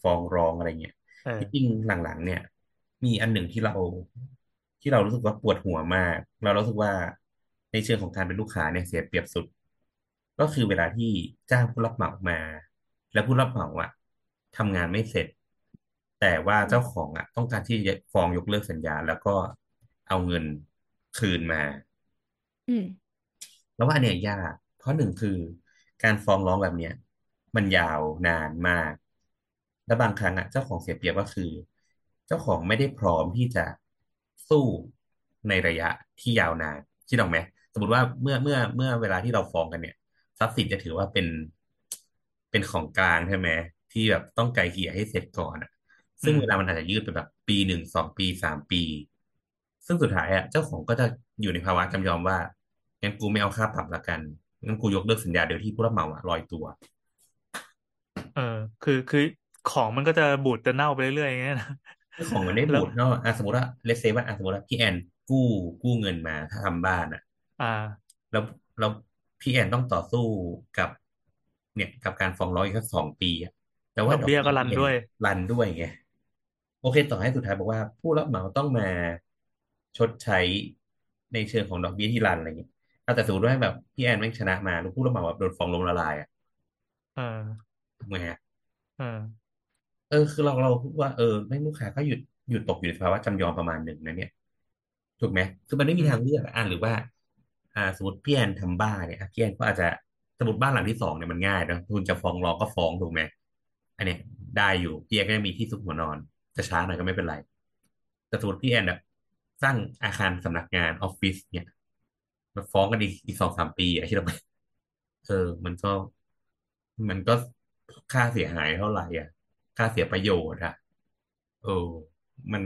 ฟ้องร้องอะไรเงี้ยเออจริงๆหลังๆ เนี่ย มีอันหนึ่งที่เราที่เรารู้สึกว่าปวดหัวมาก เรารู้สึกว่าในเชิงของการเป็นลูกค้าเนี่ยเสียเปรียบสุด ก็คือเวลาที่จ้างผู้รับเหมามา แล้วผู้รับเหมาอะทำงานไม่เสร็จ แต่ว่าเจ้าของอะ ต้องการที่จะฟ้องยกเลิกสัญญา แล้วก็เอาเงินคืนมาๆอืม แล้วว่าอันเนี้ยยาก เพราะหนึ่งคือการฟ้องร้องแบบเนี้ย มันยาวนานมาก และบางครั้งอะเจ้าของเสียเปรียบก็คือ เจ้าของไม่ได้พร้อมที่จะสู้ในระยะที่ยาวนานคิดออกไหมสมมติว่าเมื่อเมื่อเมื่อเวลาที่เราฟ้องกันเนี่ย ทรัพย์สินจะถือว่าเป็นเป็นของกลางใช่ไหมที่แบบต้องไกลเกลี่ยให้เสร็จก่อนอะ ซึ่งอืมเวลามันอาจจะยืดไปแบบ ปีหนึ่งสองปีสามปี ซึ่งสุดท้ายอะเจ้าของก็จะอยู่ในภาวะจำยอมว่า งั้นกูไม่เอาค่าปรับละกันงั้นกูยกเลิกสัญญาเดี๋ยวที่ผู้รับเหมาอะลอยตัว เออ คือคือของมันก็จะบูดจะเน่าไปเรื่อยๆอย่างเงี้ยนะคือของมันได้แล้วบูดเนาะอะสมมติว่าเลสเซว่าอะสมมติว่าพี่แอนกู้กู้เงินมาถ้าทำบ้านอะ อ่า แล้วแล้วพี่แอนต้องต่อสู้กับ เนี่ยกับการฟ้องร้องอีกสักสองปีอะแต่ว่าดอกเบี้ยก็รันพี่แอด้วย รันด้วยไงโอเค ต่อให้สุดท้ายบอกว่าผู้รับเหมาต้องมาชดใช้ในเชิงของดอกเบี้ยที่รันอะไรเงี้ยอะ แต่สมมติว่าแบบพี่แอนแม่งชนะมาแล้วผู้รับเหมาแบบโดนฟ้องล้มละลายอะเออทำไงฮะเออเออคือเราเราคิดว่าเออแม่งลูกค้าก็หยุดหยุดตกอยู่ในภาวะจำยอมประมาณหนึ่งนะเนี่ย ถูกไหมคือมันไม่มีอืมทางเลือกอะอะหรือว่า อ่าสมมติพี่แอนทำบ้านเนี่ยอะพี่แอนก็อาจจะสมมติบ้านหลังที่สองเนี่ยมันง่ายนะคุณจะฟ้องร้องก็ฟ้องถูกไหมอันเนี้ยได้อยู่พี่แอนก็จะมีที่ซุกหัวนอน จะช้าหน่อยก็ไม่เป็นไรแต่สมมติพี่แอนแบบสร้างอาคารสำนักงานออฟฟิศเนี่ย มาฟ้องกันอีกอีกสองสามปีอะคิดว่าเออ มันก็ มันก็ค่าเสียหายเท่าไหร่อะ ค่าเสียประโยชน์อะเออ มัน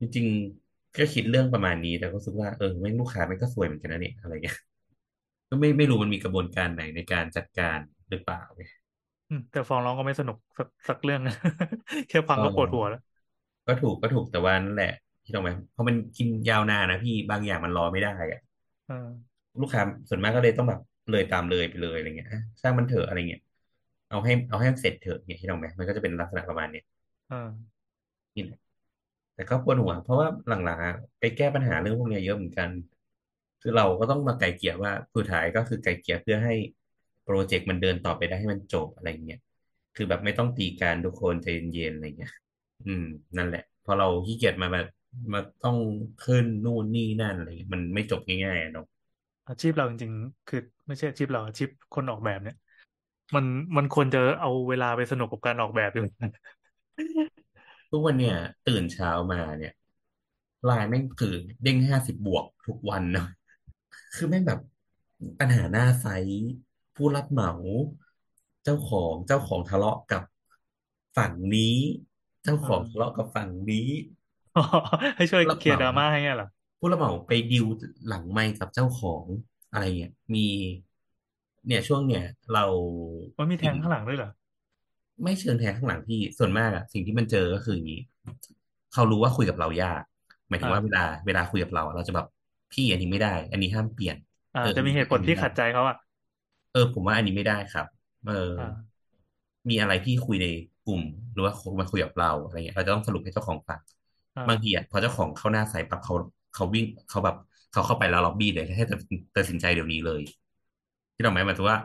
จริงๆก็คิดเรื่องประมาณนี้แต่ก็รู้สึกว่าเออแม่งลูกค้าแม่งก็ซวยเหมือนกันนะเนี่ยอะไรเงี้ยก็ไม่ไม่รู้มันมีกระบวนการไหนในการจัดการหรือเปล่าไงอืมแต่ฟ้องร้องก็ไม่สนุกสักสักเรื่องแค่ฟังก็ปวดหัวแล้ว ก็ถูกก็ถูกแต่ว่านั่นแหละที่ตรงไหมเพราะมันกินยาวนานนะพี่บางอย่างมันรอไม่ได้อะเออลูกค้าส่วนมากก็เลยต้องแบบเลยตามเลยไปเลยอะไรเงี้ยอะสร้างมันเถอะอะไรเงี้ยเอาให้เอาให้มันเสร็จเถอะเนี่ยที่ตรงไหมมันก็จะเป็นลักษณะประมาณเนี้ยเออนี่แหละแต่ก็ปวดหัว เพราะว่าหลังๆอะไปแก้ปัญหาเรื่องพวกเนี้ยเยอะเหมือนกัน คือเราก็ต้องมาไกลเกลี่ยว่าสุดท้ายก็คือไกลเกลี่ยเพื่อให้โปรเจกต์มันเดินต่อไปได้ให้มันจบอะไรเงี้ยคือแบบไม่ต้องตีกันทุกคนใจเย็นๆอะไรเงี้ย อืม นั่นแหละ พอเราขี้เกียจมาแบบ มาต้องขึ้นนู่นนี่นั่นอะไรเงี้ยมันไม่จบง่ายๆอะเนาะอาชีพเราจริงๆ คือไม่ใช่อาชีพเราอาชีพคนออกแบบเนี่ย มันมันควรจะเอาเวลาไปสนุกกับการออกแบบด้วยทุกวันเนี่ย ตื่นเช้ามาเนี่ยไลน์แม่งคือเด้งห้าสิบบวกทุกวันเนาะคือแม่งแบบปัญหาหน้าไซต์ผู้รับเหมา เจ้าของเจ้าของทะเลาะกับฝั่งนี้ เจ้าของเออทะเลาะกับฝั่งนี้ ให้ช่วยผู้รับเคลียร์เหดมาราม่าให้เงี้ยเหรอผู้รับเหมาไปดิวหลังไมค์กับเจ้าของอะไรเงี้ยมี เนี่ยช่วงเนี่ยเรามันมีแทงข้างหลังด้วยเหรอไม่เชิงแทงข้างหลังพี่ส่วนมากอะสิ่งที่มันเจอก็คืออย่างนี้เขารู้ว่าคุยกับเรายากหมายถึงว่าอ่าเวลาเวลาคุยกับเราอะเราจะแบบพี่อันนี้ไม่ได้ อันนี้ห้ามเปลี่ยนอ่าเออจะมีเหตุผลที่ขัดใจเขาอะเออ ผมว่าอันนี้ไม่ได้ครับเอออ่ามีอะไรที่คุยในกลุ่มหรือว่ามาคุยกับเราอะไรเงี้ยเราจะต้องสรุปให้เจ้าของฟังอ่า บางทีอะพอเจ้าของเข้าหน้าใส่ปั๊บเขาเขาวิ่งเขาแบบเขาเข้าไปแล้วล็อบบี้เลยให้ตัดตัดสินใจเดี๋ยวนี้เลย ที่เราหมายหมายถึงว่า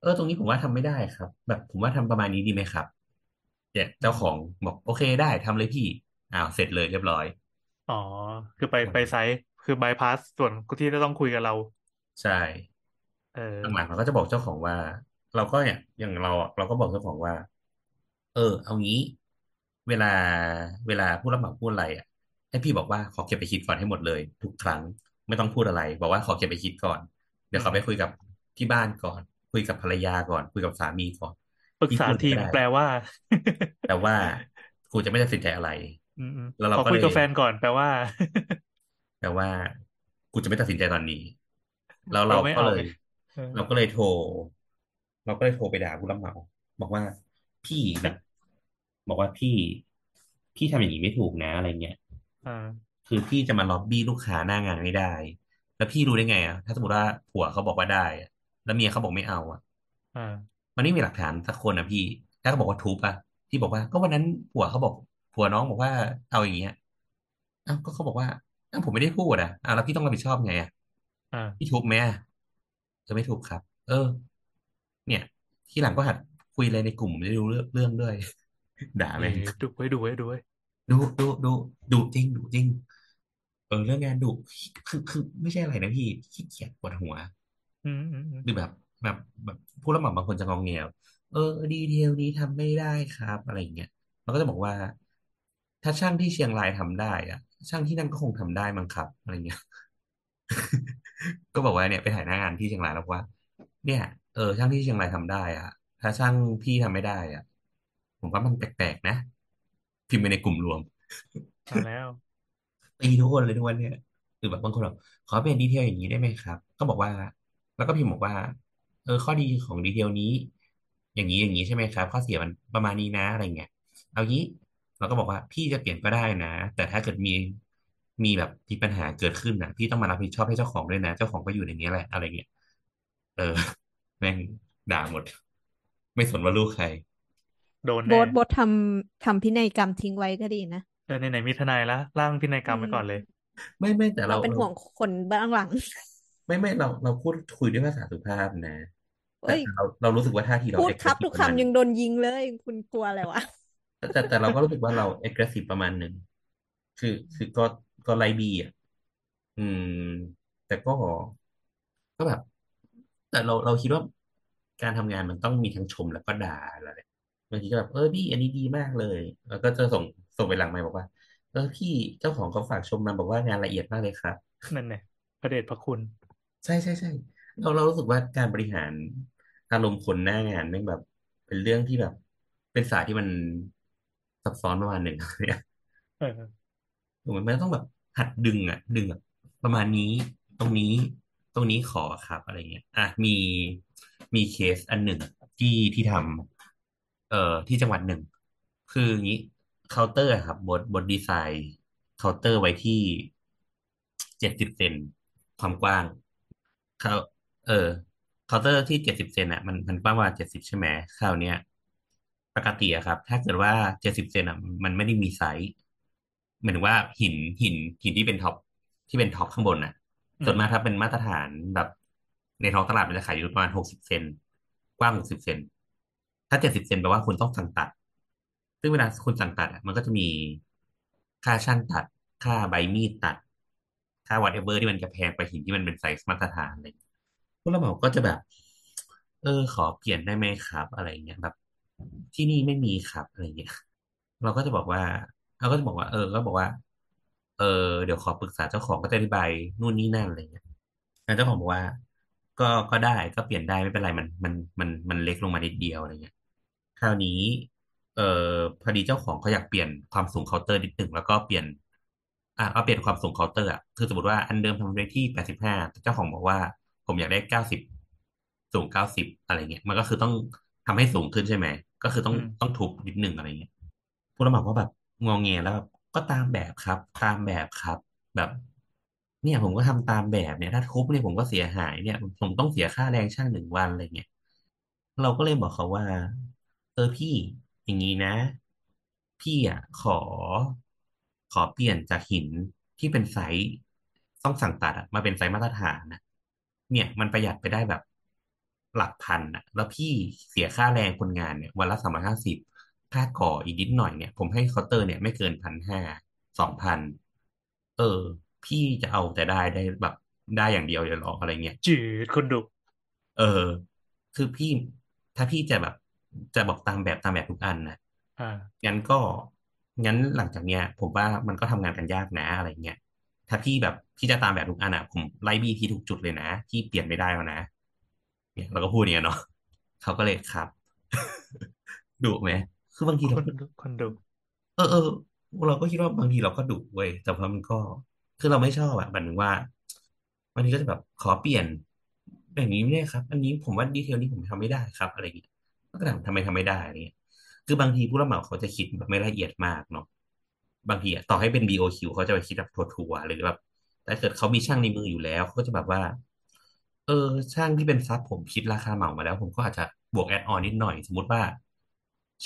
เออ ตรงนี้ผมว่าทำไม่ได้ครับ แบบผมว่าทำประมาณนี้ดีไหมครับเนี่ยเจ้าของบอกโอเคได้ทำเลยพี่อ้าวเสร็จเลยเรียบร้อย อ๋อ คือไปไปไซต์คือบายพาสส่วนที่จะต้องคุยกับเรา ใช่ เออหลังๆเราก็จะบอกเจ้าของว่า เราก็เนี่ยอย่างเราอะเราก็บอกเจ้าของว่า เออ เอางี้ เวลาเวลาผู้รับเหมาพูดอะไรอะให้พี่บอกว่าขอเก็บไปคิดก่อนให้หมดเลย ทุกครั้งไม่ต้องพูดอะไร บอกว่าขอเก็บไปคิดก่อน เดี๋ยวขอไปคุยกับที่บ้านก่อน คุยกับภรรยาก่อน คุยกับสามีก่อนปรึกษาพี่พูดทีมไม่ได้แปลว่าแต่ว่ากูจะไม่ตัดสินใจอะไรอืมอืมแล้วเราขอก็คุยเลยกับแฟนก่อนแปลว่าแต่ว่า กูจะไม่ตัดสินใจตอนนี้แล้วเราเราไม่ก็เอาเลยไงเออเราก็เลยโทร เราก็เลยโทรไปด่าผู้รับเหมา บอกว่าพี่แบ บบอกว่าพี่พี่ทำอย่างนี้ไม่ถูกนะอะไรเงี้ยอ่าคือพี่จะมาล็อบบี้ลูกค้าหน้างานไม่ได้ แล้วพี่รู้ได้ไงอะถ้าสมมติว่าผัวเขาบอกว่าได้อะแล้วเมียเขาบอกไม่เอาอะอ่ามันไม่มีหลักฐานสักคนอะพี่ถ้าเขาบอกว่าทุบอะพี่บอกว่า ก็วันนั้นผัวเขาบอกผัวน้องบอกว่าเอาอย่างเงี้ยอ้าวก็เขาบอกว่าอ้าวผมไม่ได้พูดอะอ้าวแล้วพี่ต้องรับผิดชอบไงอะอ่าพี่ทุบไหมอะเออไม่ทุบครับ เออ เนี่ย ที่หลังก็หัดคุยอะไรในกลุ่มไม่รู้เรื่องเรื่องด้วย ด่าเอแม่งดูไว้ดูไว้ดูไว้ดูดูดูดูจริง ดูจริง เออเรื่องงานดุคือคือไม่ใช่อะไรนะพี่ขี้เกียจปวดหัวอืมอืมอืมหรือแบบ แบบแบบผู้รับเหมาบางคนจะงองแงเออ ดีเทลนี้ทำไม่ได้ครับ อะไรอย่างเงี้ยเราก็จะบอกว่า ถ้าช่างที่เชียงรายทำได้อะช่างที่นั่นก็คงทำได้มั้งครับ อะไรเงี้ยก็บอกว่าเนี่ยไปถ่ายหน้างานที่เชียงรายแล้วว่า เนี่ย เออช่างที่เชียงรายทำได้อะถ้าช่างพี่ทำไม่ได้อะ ผมว่ามันแปลกๆนะ พิมพ์ไปในกลุ่มรวมมาแล้ว ตีทุกคนเลยทุกวันเนี่ยหรือแบบบางคนบอกขอเป็นดีเทลอย่างนี้ได้ไหมครับ ก็บอกว่า แล้วก็พิมพ์บอกว่า เออข้อดีของดีเทลนี้ อย่างนี้อย่างนี้ใช่ไหมครับ ข้อเสียมันประมาณนี้นะอะไรเงี้ยเอางี้เราก็บอกว่าพี่จะเปลี่ยนก็ได้นะ แต่ถ้าเกิดมีมีแบบมีปัญหาเกิดขึ้นนะพี่ต้องมารับผิดชอบให้เจ้าของด้วยนะ เจ้าของก็อยู่ในนี้แหละอะไรเงี้ยเออแม่งด่าหมด ไม่สนว่าลูกใคร โดนโบ๊แน่ทโบ๊ททำทำพินัยกรรมทิ้งไว้ก็ดีนะเออไหนๆมีทนายละร่างพินัยกรรมไว้ก่อนเลย ไม่ไม่แต่เราเราเป็นเราห่วงคนเบื้องหลัง ไม่ไม่เราเราพูดคุยด้วยภาษาสุภาพนะแต่เอ้ยเราเรารู้สึกว่าท่าทีเราพูดครับ aggressive ทุกประมาณคำยังโดนยิงเลย คุณกลัวอะไรวะแต่แต่แต่เราก็รู้สึกว่าเรา aggressive ประมาณหนึ่งคือคือก็ก็ไล่บีอะ อืม แต่ก็ ก็แบบ แต่เราเราคิดว่าการทำงานมันต้องมีทั้งชมแล้วก็ด่าอะไรแหละ บางทีก็แบบเออพี่อันนี้ดีมากเลย แล้วก็จะส่งส่งไปหลังไมค์บอกว่า เออพี่เจ้าของเขาฝากชมมาบอกว่างานละเอียดมากเลยครับนั่นไงพระเดชพระคุณ ใช่ใช่ใช่เราเรารู้สึกว่าการบริหารอารมณ์คนหน้างานแม่งแบบ เป็นเรื่องที่แบบ เป็นศาสตร์ที่มันซับซ้อนประมาณหนึ่งเนี่ยเออถูกไหมมันต้องแบบหัดดึงอะ ดึงแบบประมาณนี้ตรงนี้ตรงนี้ขอครับอะไรเงี้ยอะมีมีเคสอันหนึ่งที่ที่ทำ เอ่อที่จังหวัดหนึ่ง คืออย่างนี้เคาน์เตอร์อะครับบนบนดีไซน์เคาน์เตอร์ไว้ที่เจ็ดสิบเซนความกว้างเขาเออเคาน์เตอร์ที่เจ็ดสิบเซนอะมันมันกว้างกว่าเจ็ดสิบใช่ไหมคราวเนี้ยปกติอะครับ ถ้าเกิดว่าเจ็ดสิบเซนอะมันไม่ได้มีไซส์หมายถึงว่าหินหินหินที่เป็น top ที่เป็น top ข้างบนน่ะอืมส่วนมากถ้าเป็นมาตรฐานแบบในท้องตลาดมันจะขายอยู่ประมาณหกสิบเซนกว้างหกสิบเซน ถ้าเจ็ดสิบเซนแปลว่าคุณต้องสั่งตัด ซึ่งเวลาคุณสั่งตัดอะมันก็จะมีค่าช่างตัด ค่าใบมีดตัด ค่า whatever ที่มันจะแพงไปหินที่มันเป็นไซส์มาตรฐานอะไรอย่างเงี้ยผู้รับเหมาก็จะแบบ เออ ขอเปลี่ยนได้ไหมครับ อะไรเงี้ยแบบ ที่นี่ไม่มีครับอะไรเงี้ยเราก็จะบอกว่าเราก็จะบอกว่า เออ ก็บอกว่า เออ เดี๋ยวขอปรึกษาเจ้าของก็จะอธิบายนู่นนี่นั่นอะไรเงี้ยแล้วเจ้าของบอกว่า ก็ก็ได้ก็เปลี่ยนได้ไม่เป็นไรมันมันมันมันเล็กลงมานิดเดียวอะไรเงี้ย คราวนี้ เอ่อพอดีเจ้าของเขาอยากเปลี่ยนความสูงเคาน์เตอร์นิดหนึ่งแล้วก็เปลี่ยน อะเอาเปลี่ยนความสูงเคาน์เตอร์อะคือสมมติว่าอันเดิมทำไว้ที่แปดสิบห้าแต่เจ้าของบอกว่า ผมอยากได้เก้าสิบสูงเก้าสิบอะไรเงี้ยมันก็คือต้องทำให้สูงขึ้นใช่ไหม ก็คือต้องอืมต้องทุบนิดหนึ่งอะไรเงี้ยผู้รับเหมาก็แบบงอแงแล้วแบบก็ตามแบบครับ ตามแบบครับ แบบ เนี่ยผมก็ทำตามแบบเนี่ย ถ้าทุบเนี่ยผมก็เสียหายเนี่ย ผมต้องเสียค่าแรงช่างหนึ่งวันอะไรเงี้ยเราก็เลยบอกเขาว่า เออพี่อย่างนี้นะ พี่อะขอ ขอเปลี่ยนจากหินที่เป็นไซส์ต้องสั่งตัดอะมาเป็นไซส์มาตรฐานนะเนี่ยมันประหยัดไปได้แบบหลักพันอะแล้วพี่เสียค่าแรงคนงานเนี่ยวันละสามร้อยห้าสิบค่าก่ออีกนิดหน่อยเนี่ย ผมให้เคาน์เตอร์เนี่ยไม่เกินพันห้าสองพันเออ พี่จะเอาแต่ได้ได้แบบได้อย่างเดียวเลยเหรออะไรเงี้ย จืดคนดุ เออ คือพี่ถ้าพี่จะแบบ จะบอกตามแบบตามแบบทุกอันนะอ่างั้นก็งั้นหลังจากเนี้ย ผมว่ามันก็ทำงานกันยากนะอะไรเงี้ยถ้าพี่แบบพี่จะตามแบบทุกอันอะผมไล่บี้พี่ทุกจุดเลยนะพี่เปลี่ยนไม่ได้แล้วนะเนี่ยเราก็พูดอย่างเงี้ยเนาะเขาก็เลยครับ ดุไหมคือบางทีคเรานดุคนดุเออเออเราก็คิดว่าบางทีเราก็ดุเว้ยแต่ว่ามันก็ คือเราไม่ชอบอะหมายถึงว่าบางทีก็จะแบบขอเปลี่ยนอย่างนี้ไม่ได้ครับ อันนี้ผมว่าดีเทลนี้ผมทำไม่ได้ครับ อะไรอย่างเงี้ย ก็ถามทำไมทำไม่ได้อะไรเงี้ยคือบางทีผู้รับเหมาเขาจะคิดแบบไม่ละเอียดมากเนาะบางทีอะต่อให้เป็น BOQ เขาจะไปคิดแบบทั่วๆหรือแบบแต่เกิดเขามีช่างในมืออยู่แล้วเขาก็จะแบบว่า เออ ช่างที่เป็น sub ผมคิดราคาเหมามาแล้ว ผมก็อาจจะบวก add-on นิดหน่อย สมมติว่า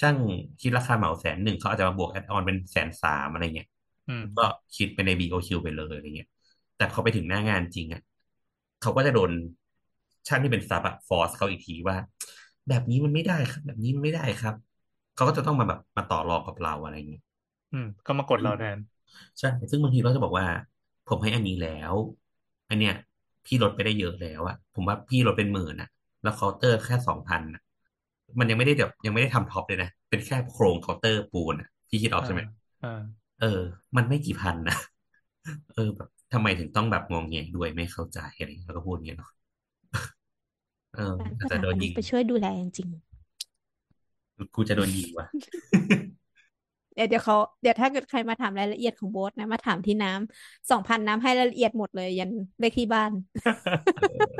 ช่างคิดราคาเหมาแสนหนึ่งเขาอาจจะมาบวก add-on เป็นแสนสามอะไรเงี้ยอืมก็คิดไปใน BOQ ไปเลยอะไรเงี้ยแต่พอไปถึงหน้างานจริงอะเขาก็จะโดนช่างที่เป็น sub อะ force เขาอีกทีว่า แบบนี้มันไม่ได้ครับ แบบนี้มันไม่ได้ครับ เขาก็จะต้องมาแบบมาต่อรองกับเราอะไรเงี้ยอืม ก็มากดเราแทน ใช่ ซึ่งบางทีเราจะบอกว่า ผมให้อันนี้แล้ว อันเนี้ย พี่ลดไปได้เยอะแล้วอะผมว่าพี่ลดเป็นหมื่นอะแล้วเคาน์เตอร์แค่สองพันอะมันยังไม่ได้แบบยังไม่ได้ทำ top เลยนะ เป็นแค่โครงเคาน์เตอร์ปูนอะพี่คิดออกใช่ไหมอ่าเออ มันไม่กี่พันนะ เออแบบทำไมถึงต้องแบบงงแงด้วยไม่เข้าใจอะไรอย่างเงี้ยแล้วก็พูดอย่างเงี้ยเนาะ เออการอาจสจะถาโดปนนิยิกงไปช่วยดูแลจริงกูจะโดนยิงว่ะๆเดี๋ยวเดี๋ยวเขาเดี๋ยวถ้าเกิดใครมาถามรายละเอียดของโบ๊ทนะ มาถามที่น้ำสองพันน้ำให้รายละเอียดหมดเลย ยันเลขที่บ้าน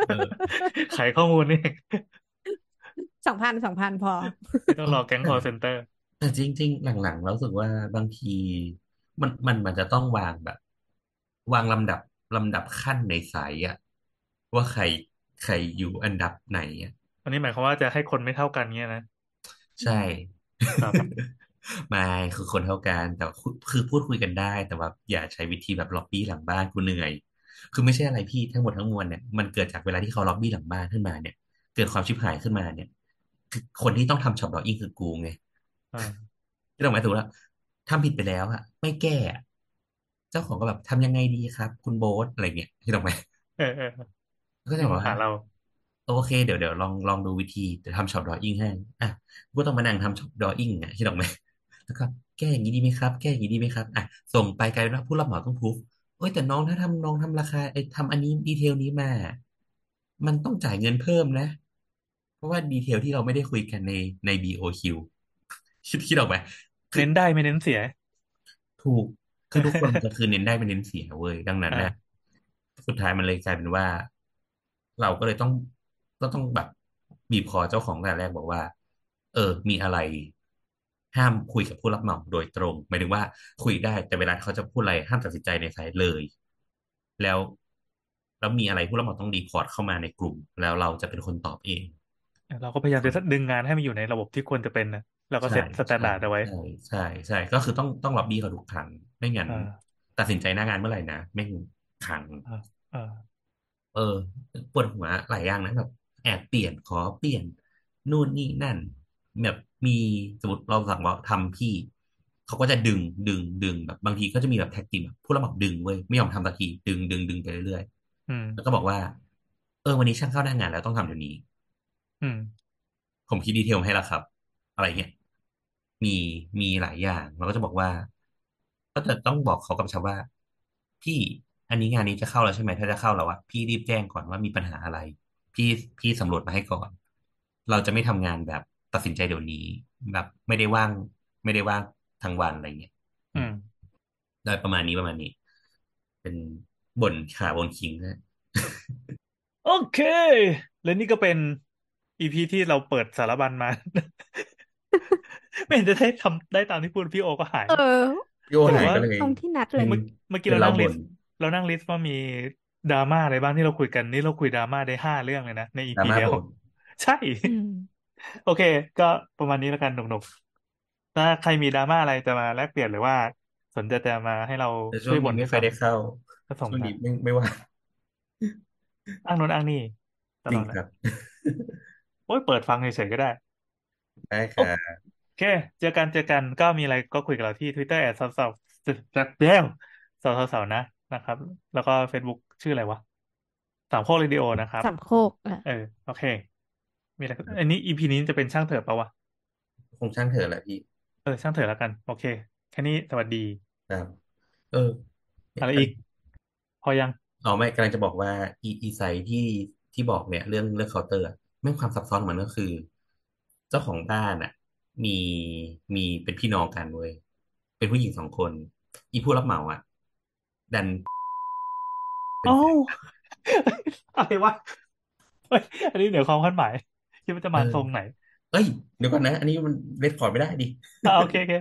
เออขายข้อมูลนี่สองพันสองพันพอไม่ต้องรอแก๊ง call center แต่จริง ๆ หลังๆเรารู้สึกว่าบางทีมันมันมันจะต้องวางแบบ วางลำดับลำดับขั้นในสายอะว่าใคร ใครอยู่อันดับไหนอะอันนี้หมายความว่าจะให้คนไม่เท่ากันเงี้ยนะ ใช่ ครับ ไม่คือคนเท่ากันแต่คือคือพูดคุยกันได้ แต่ว่าอย่าใช้วิธีแบบล็อบบี้หลังบ้านกูเหนื่อย คือไม่ใช่อะไรพี่ทั้งหมดทั้งมวลเนี่ยมันเกิดจากเวลาที่เขาล็อบบี้หลังบ้านขึ้นมาเนี่ย เกิดความชิบหายขึ้นมาเนี่ยคือคนที่ต้องทำ shop drawing คือกูไงอ่าที่เราหมายถึงว่าทำผิดไปแล้วอะไม่แก้อะเจ้าของก็แบบทำยังไงดีครับ คุณโบ๊ทอะไรเงี้ยเข้าใจไหมเออเออ ก็จะบอกว่าหาเรา โอเค เดี๋ยวเดี๋ยวลองลองดูวิธีเดี๋ยวทำ shop drawing ให้อะก็ต้องมานั่งทำ shop drawing อะเข้าใจไหมแล้วก็แก้อย่างนี้ดีไหมครับ แก้อย่างนี้ดีไหมครับ อะ ส่งไปกลายเป็นว่าผู้รับเหมาต้องพูฟเอ้ยแต่น้องถ้าทำน้องทำราคาไอ้ทำอันนี้ detail นี้มา มันต้องจ่ายเงินเพิ่มนะ เพราะว่าดีเทลที่เราไม่ได้คุยกันในใน BOQ คิดคิดออกไหมเน้นได้ไม่เน้นเสีย ถูกคือทุกคนจะคือเน้นได้ไม่เน้นเสียเว้ยดังนั้นอ่า นะสุดท้ายมันเลยกลายเป็นว่า เราก็เลยต้องก็ต้องแบบบีบคอเจ้าของแต่แรกบอกว่า เออ มีอะไร ห้ามคุยกับผู้รับเหมาโดยตรงหมายถึงว่าคุยได้แต่เวลาเขาจะพูดอะไรห้ามตัดสินใจในสายเลย แล้วแล้วมีอะไรผู้รับเหมาต้อง report เข้ามาในกลุ่ม แล้วเราจะเป็นคนตอบเอง เราก็พยายามจะดึงงานให้มันอยู่ในระบบที่ควรจะเป็นนะเราก็ set standard เอาไว้ ใช่ใช่ใช่ก็คือต้องต้องล็อบบี้เขาทุกครั้งไม่งั้นอ่าตัดสินใจหน้างานเมื่อไหร่นะแม่งพังอ่าอ่า เออปวดหัวหลายอย่างนะแบบแอบเปลี่ยนขอเปลี่ยนนู่นนี่นั่น แบบมีสมมติเราสั่งว่าทำพี่ เขาก็จะดึงดึงดึงแบบบางทีก็จะมีแบบแท็กติกแบบผู้รับเหมาดึงเว้ยไม่ยอมทำสักทีดึงดึงดึงไปเรื่อยอืมๆแล้วก็บอกว่า เออ วันนี้ช่างเข้าหน้างานแล้วต้องทำเดี๋ยวนี้ อืม ผมคิดดีเทลให้แล้วครับ อะไรเงี้ยมีมีหลายอย่างเราก็จะบอกว่า ก็จะต้องบอกเขากับชาวว่า พี่ อันนี้งานนี้จะเข้าแล้วใช่ไหมถ้าจะเข้าแล้วอะพี่รีบแจ้งก่อนว่ามีปัญหาอะไร พี่พี่สำรวจมาให้ก่อน เราจะไม่ทำงานแบบตัดสินใจเดี๋ยวนี้ แบบไม่ได้ว่าง ไม่ได้ว่างทั้งวันอะไรเงี้ยอืมได้ประมาณนี้ประมาณนี้ เป็นบ่นขาบนคิงนะโอเค และนี่ก็เป็นอีพีที่เราเปิดสารบัญมา ไม่เห็นจะได้ทำได้ตามที่พูดพี่โอก็หาย เออ โยหายก็เลยตรงที่นัดเลย เมื่อเมื่อกี้เป็นเราเรานั่งลิบ่สนต์ เรานั่งลิสต์ว่ามีดราม่าอะไรบ้างที่เราคุยกันนี่เราคุยดราม่าได้ห้าเรื่องเลยนะ ในอีดราพีม่าเดียวผมใช่อืมโอเค ก็ประมาณนี้แล้วกันหนุกๆถ้าใครมีดราม่าอะไรจะมาแลกเปลี่ยนหรือว่า สนใจจะมาให้เราแต่ช่ช่ววยงบ่นี้นไม่ให้ค่อฟัยงได้เข้าก็ส่งช่วงมานี้ไม่ไม่ว่างอ้างโน้นอ้างนี่ตจริลงอดเลคยรับโอ้ยเปิดฟังเฉยๆก็ได้ได้คโอรับเค เจอกันเจอกันก็มีอะไรก็คุยกับเราที่ Twitter แอดสาวสาวเดี๋ยวสาวสาวนะ นะครับ แล้วก็ Facebook ชื่ออะไรวะสามโคกเรดิโอนะครับสามโคกอะเออโอเค มีอะไรอันนี้ EP นี้จะเป็นช่างเถอะปะวะคงช่างเถอะแหละพี่ เออ ช่างเถอะแล้วกัน โอเค แค่นี้สวัสดีครับเออ อะไรอีก พอยังอ๋อไม่กำลังจะบอกว่า อีอี site ที่ที่บอกเนี่ย เรื่องเรื่องเคาน์เตอร์อะแม่งความซับซ้อนของมันก็คือ เจ้าของบ้านอะ มีมีเป็นพี่น้องกันเว้ยเป็นผู้หญิงสองคน อีผู้รับเหมาอะ ดันเอ้าอะไรวะเฮ้ยอันนี้เดี๋ยวความคาดหมาย คิดว่าจะมาเออทรงไหน เอ้ย เดี๋ยวก่อนนะ อันนี้มันเรคคอร์ดไม่ได้ดิอ่าโอเคโอเค